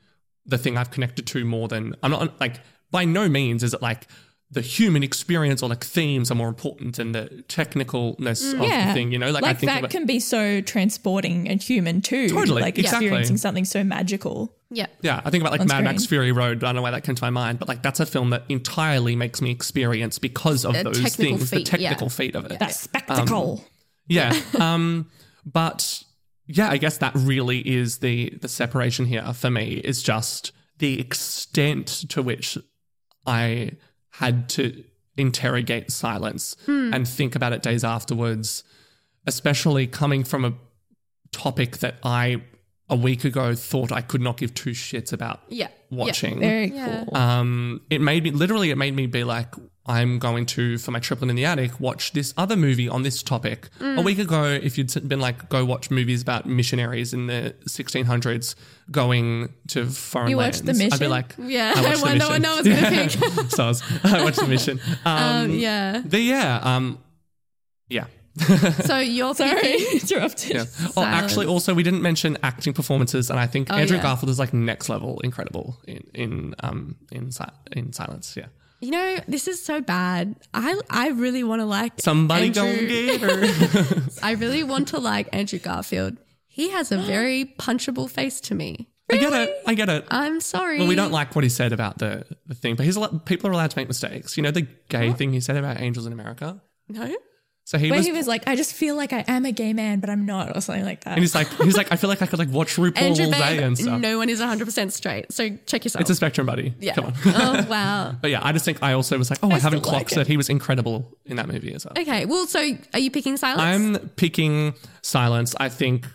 the thing I've connected to more than I'm not like by no means is it like the human experience or like themes are more important than the technicalness of yeah, the thing, you know? Like, like I think that about, can be so transporting and human too. Totally, like exactly. experiencing something so magical. Yeah. yeah, I think about like Mad Max. Fury Road. I don't know why that came to my mind, but like that's a film that entirely makes me experience because of The those things, feat, the technical yeah. feat of it. That spectacle. Yeah. Um, but yeah, I guess that really is the the separation here for me is just the extent to which I had to interrogate silence and think about it days afterwards, especially coming from a topic that I a week ago thought I could not give two shits about Yeah. watching. Very cool. Um, it made me literally. It made me be like, I'm going to, for my triplet in the attic, watch this other movie on this topic. Mm. A week ago, if you'd been like, go watch movies about missionaries in the 1600s going to foreign You lands, watched The I'd be like, Yeah, I I, watched The wonder what Mission. no one's gonna Yeah. pick. so I, was, I watched the mission. Um, Um, yeah. the yeah, um, yeah. So you're Sorry, picking interrupted. Yeah. Oh, actually, also we didn't mention acting performances, and I think Andrew Oh, yeah. Garfield is like next level incredible in in um in si- in silence. Yeah. You know, this is so bad. I I really want to like Somebody Andrew, go get her. I really want to like Andrew Garfield. He has a very punchable face to me. I get it. I get it. I'm sorry. well, we don't like what he said about the, the thing, but he's a lot, people are allowed to make mistakes. You know the gay thing he said about angels in America. No. So he Where was, he was like, I just feel like I am a gay man, but I'm not, or something like that. and he's like, he's like, I feel like I could like watch RuPaul Andrew all day Babe, and stuff. no one is 100% straight. So check yourself. It's a spectrum, buddy. yeah. Come on. oh, wow. But yeah, I just think I also was like, oh, I, haven't still like clocked it. it. He was incredible in that movie as well. Okay. Well, so are you picking silence? I'm picking silence. I think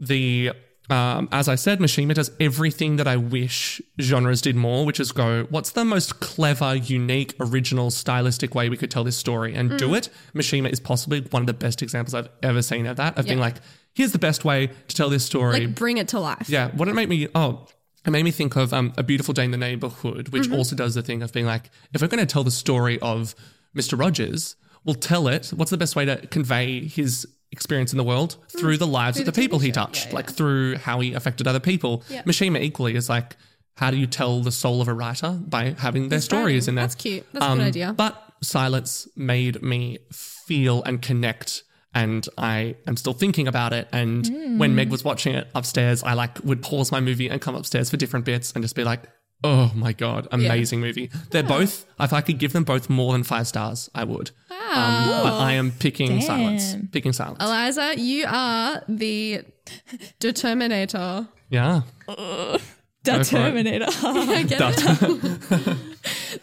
the um, as I said, Mishima does everything that I wish genres did more, which is go, what's the most clever, unique, original, stylistic way we could tell this story and do it? Mishima is possibly one of the best examples I've ever seen of that, of being like, here's the best way to tell this story. like bring it to life. Yeah, what it made me oh, it made me think of um, a beautiful day in the neighborhood, which also does the thing of being like, if we're going to tell the story of Mister Rogers, we'll tell it. What's the best way to convey his experience in the world through mm. the lives of the, people he touched, like through how he affected other people. Mishima equally is like, how do you tell the soul of a writer by having their stories in there? That's cute. That's a good um, idea. But silence made me feel and connect. And I am still thinking about it. And when mm. Meg was watching it upstairs, I like would pause my movie and come upstairs for different bits and just be like, oh my God, amazing movie. They're both, if I could give them both more than five stars, I would. Um, but I am picking silence. Picking silence. Eliza, you are the determinator. yeah. that Go for it. Terminator. I get it.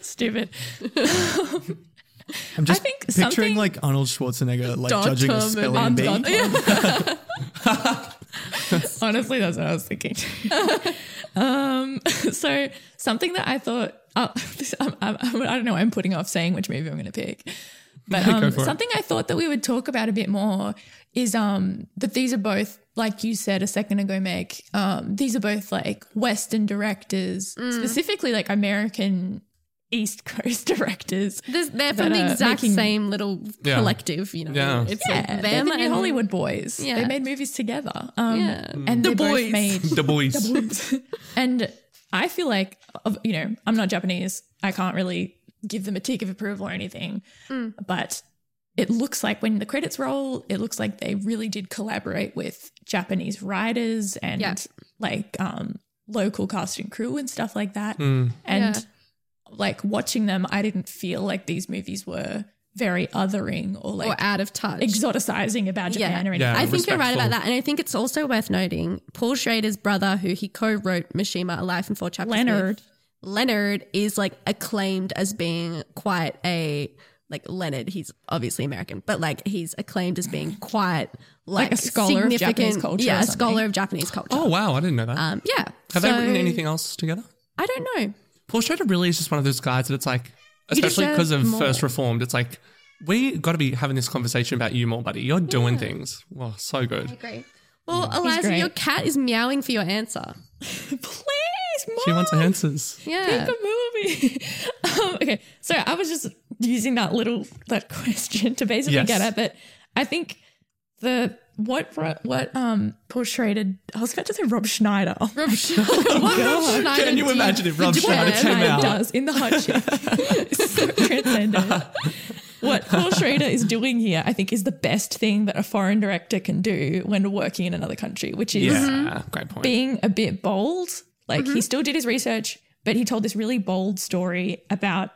Stupid. I'm just I think picturing like Arnold Schwarzenegger like Dot judging a term spelling and bee. dot- Honestly, that's what I was thinking. um, so something that I thought, this, I'm, I'm, I'm- don't know, why I'm putting off saying which movie I'm going to pick. But um, for it. something I thought that we would talk about a bit more is um, that these are both, like you said a second ago, Meg, um, these are both like Western directors, Mm. specifically like American East Coast directors. There's- They're from the exact making- same little Yeah. collective, you know. Yeah. It's Yeah, like they're them the new and Hollywood boys. Yeah. They made movies together. Um, Yeah. And The they both boys. made the boys. and I feel like, you know, I'm not Japanese. I can't really give them a tick of approval or anything. Mm. But it looks like when the credits roll, it looks like they really did collaborate with Japanese writers and Yeah. like um, local cast and crew and stuff like that. Mm. And Yeah. Like watching them, I didn't feel like these movies were very othering or like or out of touch. exoticizing about Japan Yeah. or anything. Yeah. I think you're right about that. And I think it's also worth noting Paul Schrader's brother, who he co wrote Mishima, A Life in Four Chapters. with, Leonard. Leonard is like acclaimed as being quite a like Leonard. He's obviously American, but like he's acclaimed as being quite like, a scholar of Japanese culture Yeah, a scholar of Japanese culture. Oh, wow. I didn't know that. Um, yeah. Have they written anything else together? I don't know. Paul Schrader really is just one of those guys that it's like, especially because of more. First Reformed, it's like, we got to be having this conversation about you more, buddy. You're doing things. Wow, so good. Great. Well, Eliza, great. your cat is meowing for your answer. Please, She Mom. wants answers. Yeah. pick a movie. um, okay, so I was just using that little that question to basically Yes. get at that. I think the what what um portrayed I was about to say Rob Schneider. Rob Schneider Can you imagine if Rob Schneider came Schneider out? does in the hot chick. It's so transcendent. What Paul Schrader is doing here, I think, is the best thing that a foreign director can do when working in another country, which is Yeah, great point. being a bit bold. Like Mm-hmm. he still did his research, but he told this really bold story about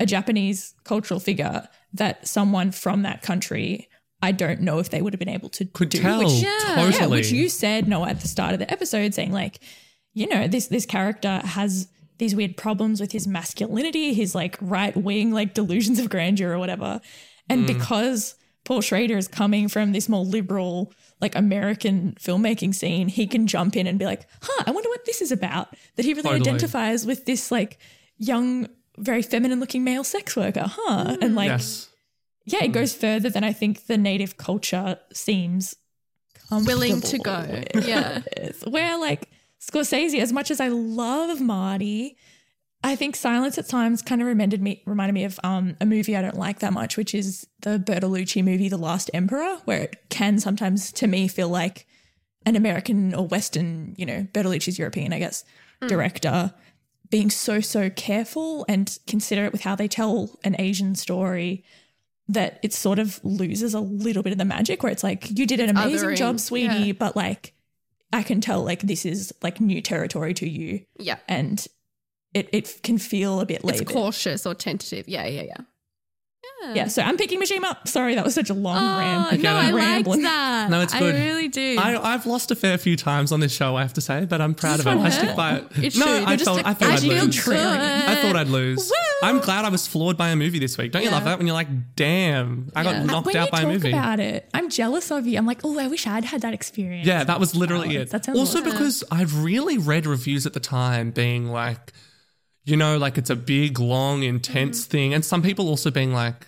a Japanese cultural figure that someone from that country, I don't know if they would have been able to Could do. tell Which, Yeah. totally. yeah, which you said no at the start of the episode, saying like, you know, this this character has these weird problems with his masculinity, his like right wing like delusions of grandeur or whatever, and mm. because Paul Schrader is coming from this more liberal like American filmmaking scene, he can jump in and be like, huh, I wonder what this is about. That he really Totally. identifies with this like young very feminine looking male sex worker, huh? And like, yes. Yeah, it goes further than I think the native culture seems Willing to go. Yeah. Where like Scorsese, as much as I love Marty, I think Silence at times kind of reminded me reminded me of um, a movie I don't like that much, which is the Bertolucci movie The Last Emperor, where it can sometimes to me feel like an American or Western, you know, Bertolucci's European, I guess, director being so so careful and considerate with how they tell an Asian story that it sort of loses a little bit of the magic where it's like you did an amazing Othering, job sweetie yeah. but like I can tell like this is like new territory to you Yeah. and it it can feel a bit It's cautious or tentative. Yeah, yeah, yeah. Yeah, so I'm picking Mishima. Sorry, that was such a long Oh, rant. no, I liked Rambling. that. No, it's good. I really do. I, I've lost a fair few times on this show, I have to say, but I'm proud of it. one I stick by it. It no, should. I You're just thought, like, I thought I I'd lose. good. I thought I'd lose. Woo! I'm glad I was floored by a movie this week. Don't you love that when you're like, damn, I got knocked when out you by a talk movie? about it, I'm jealous of you. I'm like, oh, I wish I'd had that experience. Yeah, that was literally it. That sounds also awesome. because I've really read reviews at the time being like, you know, like it's a big, long, intense Mm-hmm. thing. And some people also being like,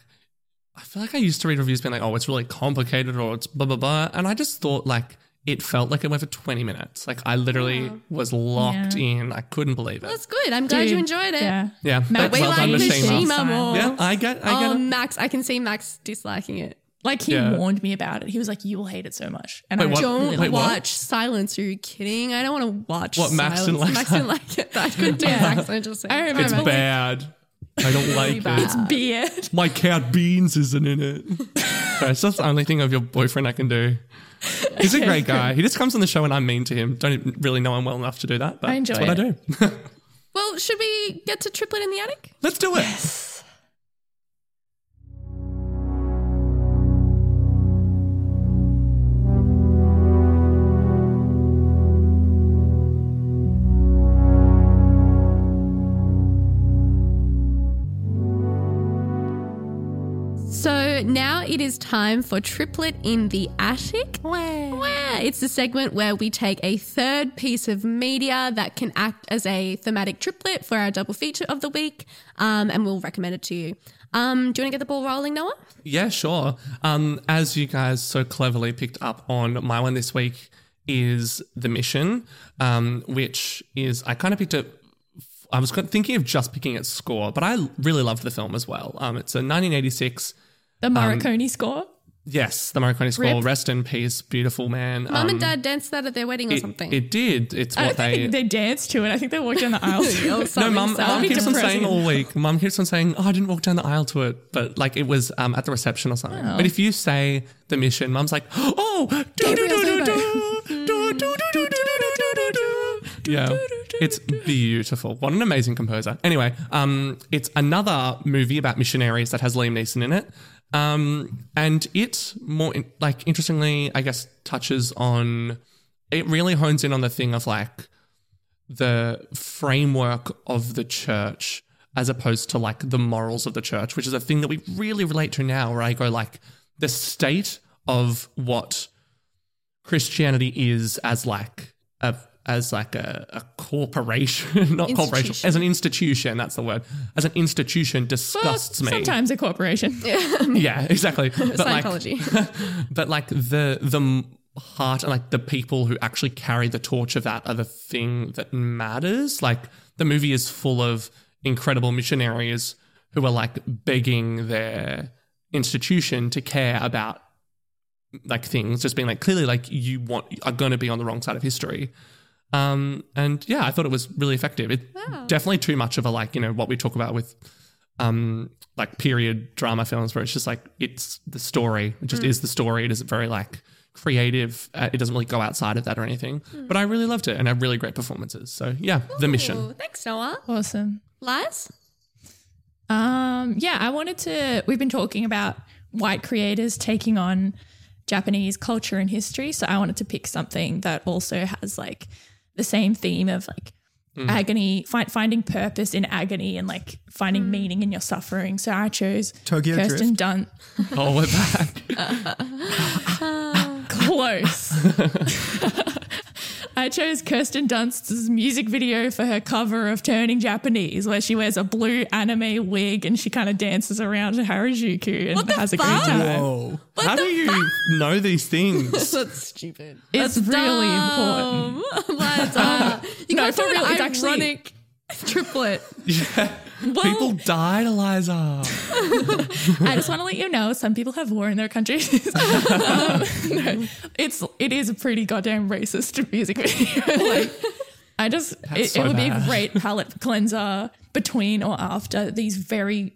I feel like I used to read reviews being like, oh, it's really complicated or it's blah, blah, blah. And I just thought like it felt like it went for 20 minutes. Like I literally was locked Yeah. in. I couldn't believe it. That's good. I'm glad you enjoyed it. Yeah. yeah. Matt, that's we well done, like Mishima. Mishima more. Yeah, I get, I oh, get Oh, it. Max, I can see Max disliking it. Like he Yeah. warned me about it. He was like, "You will hate it so much." And Wait, I what? Don't Wait, like what? watch Silence. Are you kidding? I don't want to watch What, Max Silence. didn't like Max didn't like it. I couldn't do Max. I just I remember It's bad. I don't like bad. it. beard. My cat Beans isn't in it. That's just the only thing of your boyfriend I can do. He's a great guy. He just comes on the show and I'm mean to him. Don't really know him well enough to do that, but I enjoy that's what I do. Well, should we get to Triplet in the Attic? Let's do it. So now it is time for Triplet in the Attic. Where? It's a segment where we take a third piece of media that can act as a thematic triplet for our double feature of the week, um, and we'll recommend it to you. Um, do you want to get the ball rolling, Noah? Yeah, sure. Um, as you guys so cleverly picked up on, my one this week is The Mission, um, which is, I kind of picked it. I was thinking of just picking its score, but I really loved the film as well. Um, it's a 1986. The Morricone score. Yes, the Morricone score. Rip. Rest in peace, beautiful man. Mum Um, and Dad danced that at their wedding or it, something. it did. It's what don't they. think they danced to it. I think they walked down the aisle. to it. No, mum, mum keeps on saying all week. Mum keeps on saying, "Oh, I didn't walk down the aisle to it," but like it was um, at the reception or something. Oh. But if you say the mission, mum's like, "Oh, do do do do do do do do do do do do." Yeah, it's beautiful. What an amazing composer. Anyway, um, it's another movie about missionaries that has Liam Neeson in it. Um, and it more like interestingly, I guess, touches on. It really hones in on the thing of like the framework of the church as opposed to like the morals of the church, which is a thing that we really relate to now, where I go like the state of what Christianity is as like a as like a, a corporation, not corporation, as an institution. That's the word. As an institution, Well, disgusts me. sometimes a corporation. Yeah, exactly. But like, but like the the heart and like the people who actually carry the torch of that are the thing that matters. Like the movie is full of incredible missionaries who are like begging their institution to care about like things, just being like clearly like you want are going to be on the wrong side of history. Um, and yeah, I thought it was really effective. It definitely too much of a like you know what we talk about with um like period drama films where it's just like it's the story it just is the story it isn't very like creative uh, it doesn't really go outside of that or anything but i really loved it and had really great performances so yeah the mission thanks, Noah. Awesome. Lies? Um, yeah, I wanted to. We've been talking about white creators taking on Japanese culture and history, so I wanted to pick something that also has like the same theme of like hmm. agony, find, finding purpose in agony, and like finding hmm. meaning in your suffering. So I chose Tokyo Kirsten Drift. Dunst. oh we're back Close. I chose Kirsten Dunst's music video for her cover of Turning Japanese, where she wears a blue anime wig and she kind of dances around Harajuku and What the has a fuck? great time. Whoa. How do you know these things? That's stupid. It's That's really dumb. Liza. Uh, you no, can't for do real, an it's actually- triplet. Yeah. People died, Eliza. I just want to let you know some people have war in their countries. um, no, it's it is a pretty goddamn racist music video. like, I just it, so it would be a great palette cleanser between or after these very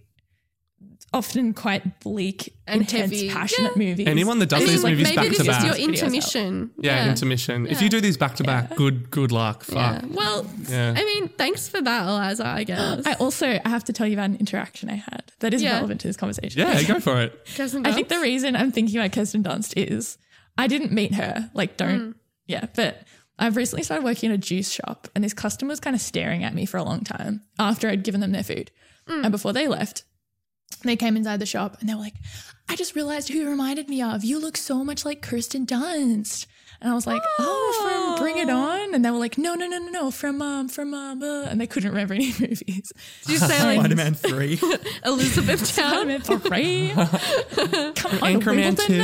often quite bleak, And intense, heavy. passionate Yeah. movies. Anyone that does I mean, these movies maybe back this to is back. your Videos out. intermission. yeah, intermission. If you do these back to back, good good luck. Yeah. Fuck. Well, Yeah. I mean, thanks for that, Eliza, I guess. I also I have to tell you about an interaction I had that is Yeah. relevant to this conversation. Yeah, go for it. Kirsten I think the reason I'm thinking about Kirsten Dunst is I didn't meet her. Like, don't, Mm. yeah. But I've recently started working in a juice shop, and this customer was kind of staring at me for a long time after I'd given them their food. Mm. And before they left, they came inside the shop and they were like, I just realized who you reminded me of. You look so much like Kirsten Dunst. And I was like, oh, from Bring It On? And they were like, no, no, no, no, no, from, um, from, um, uh, and they couldn't remember any movies. Did you say like Spider Man 3. Elizabethtown? I'm for free. Come on, Anchorman 2.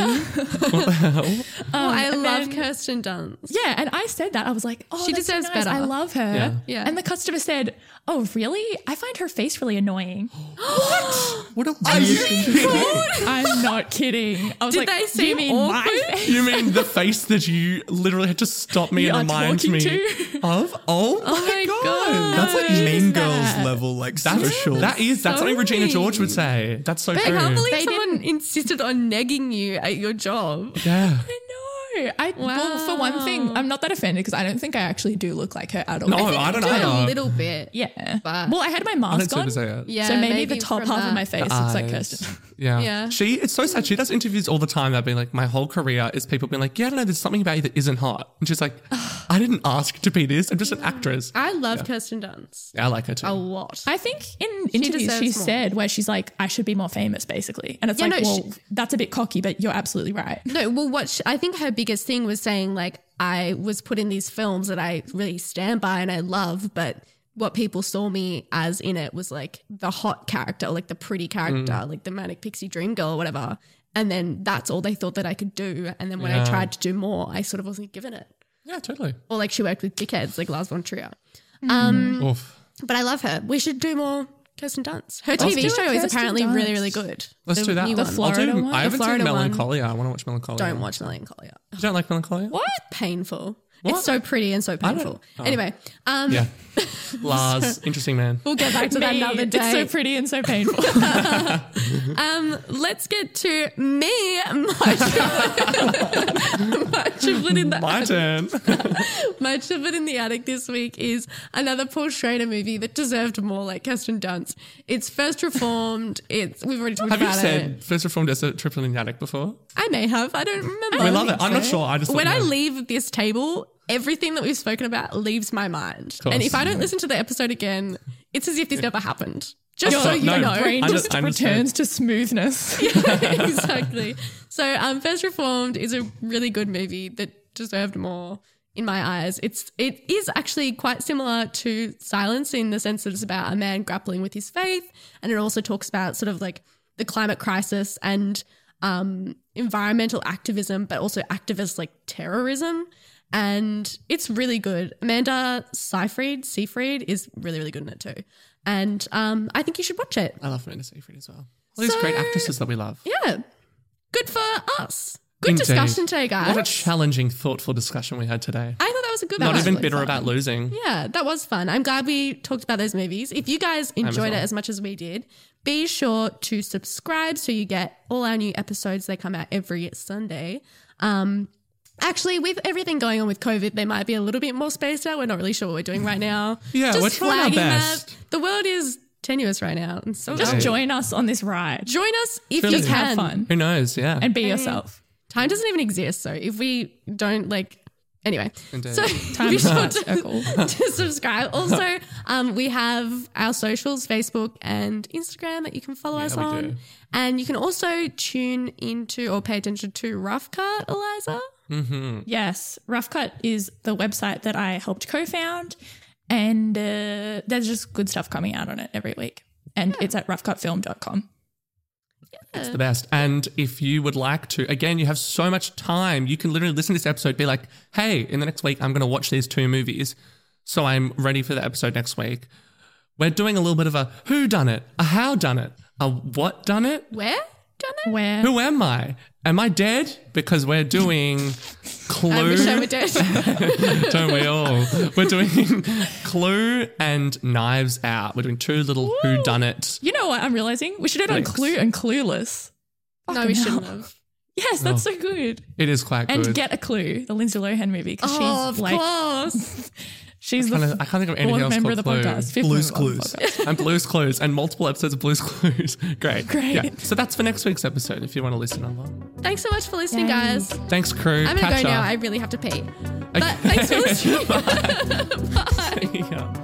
what the? Oh, I love then- Kirsten Dunst. Yeah, and I said that. I was like, oh, She that's so deserves nice. better. I love her. Yeah. Yeah. And the customer said, oh, really? I find her face really annoying. What what a weird I'm not kidding. I was Did like, they do seem you mean my face? You mean the face that you literally had to stop me You and remind me to? of? Oh, Oh my god. That's like What Mean is Girls that? level, like that's, social. that is that's something Regina George would say. That's so I true. can't believe They someone insisted on negging you at your job. yeah. I know. I well, for one thing, I'm not that offended because I don't think I actually do look like her at all. No, think I don't do know. A little bit. Yeah. But- well, I had my mask on. to say it. Yeah, so maybe, maybe the top from half of my face looks like Kirsten. Yeah. Yeah. She, it's so sad. She does interviews all the time I've been like, my whole career is people being like, yeah, I don't know, there's something about you that isn't hot. And she's like, I didn't ask to be this. I'm just an actress. I love Kirsten Dunst Yeah, I like her too. a lot. I think in interviews she more. said where she's like, I should be more famous, basically. And it's Yeah, like, no, well, that's a bit cocky, but you're absolutely right. No, well, what sh I think her biggest thing was saying like I was put in these films that I really stand by and I love, but what people saw me as in it was like the hot character, like the pretty character, like the manic pixie dream girl or whatever. And then that's all they thought that I could do. And then when I tried to do more, I sort of wasn't given it. yeah, totally. Or like she worked with dickheads like Lars von Trier. Um, Oof. but I love her. We should do more Kirsten Dunst. Her do TV show is Kirsten apparently really, Dunst. really good. Let's The do that. new The one. Florida I'll do, one? I The haven't Florida seen one. Melancholia. I want to watch Melancholia. Don't watch Melancholia. You don't like Melancholia? What? Painful. What? It's so pretty and so painful. oh. Anyway, um, Yeah. Lars, interesting man. we'll get back to that another day. It's so pretty and so painful. um, let's get to me. My triplet, my triplet in the My turn. my triplet in the attic this week is another Paul Schrader movie that deserved more like Kirsten Dunst. It's First Reformed. It's we've already talked Have you about said it. First Reformed as a triple in the attic before? I may have. I don't remember. We love it. I'm not sure. I just when I had- leave this table, everything that we've spoken about leaves my mind. And if I don't listen to the episode again, it's as if this never happened. Just so Your- you no, know. Brain I just I understand. returns to smoothness. exactly. So, um, First Reformed is a really good movie that deserved more in my eyes. It's it is actually quite similar to Silence in the sense that it's about a man grappling with his faith, and it also talks about sort of like the climate crisis and um, environmental activism, but also activist like terrorism. And it's really good. Amanda Seyfried, Seyfried is really, really good in it too. And um, I think you should watch it. I love Amanda Seyfried as well. All these great actresses that we love. Yeah. Good for us. Good Indeed. discussion today, guys. What a challenging, thoughtful discussion we had today. I thought that was a good Not one. even really bitter fun. about losing. Yeah, that was fun. I'm glad we talked about those movies. If you guys enjoyed it as much as we did, be sure to subscribe so you get all our new episodes. They come out every Sunday. Um, actually, with everything going on with COVID, they might be a little bit more spaced out. We're not really sure what we're doing right now. Yeah, Just we're trying our flagging best. That. The world is tenuous right now. And so Just Okay. join us on this ride join us if Really. you Just can. have fun Who knows? Yeah. and be yourself. Time doesn't even exist. So if we don't like, anyway, Indeed. so Time be sure to, to subscribe. Also, Um, we have our socials, Facebook and Instagram that you can follow us on. do. And you can also tune into or pay attention to Rough Cut, Eliza. Yes, Rough Cut is the website that I helped co-found, and uh, there's just good stuff coming out on it every week. And it's at roughcutfilm.com. It's the best. And if you would like to, again, you have so much time. You can literally listen to this episode, be like, hey, in the next week, I'm going to watch these two movies. So I'm ready for the episode next week. We're doing a little bit of a who done it, a how done it, a what done it, Where? Done it? Where who am I? Am I dead? Because we're doing Clue. I wish I were dead. Don't we all? We're doing Clue and Knives Out. We're doing two little who done it. you know what I'm realizing? We should have done Thanks. Clue and Clueless. no, we shouldn't have. Yes, that's oh. so good. It is quite good. And. Get a Clue, the Lindsay Lohan movie, Oh, she's of like course. she's I can't- I can't think of anything else member of the Clue. podcast. Fifth Blue's member of the Clues. podcast. and Blue's Clues and multiple episodes of Blue's Clues. Great. Great. Yeah. So that's for next week's episode if you want to listen along. Thanks so much for listening, Yay. guys. Thanks, crew. I'm going to Catch go now. I really have to pee. But thanks for listening. Bye.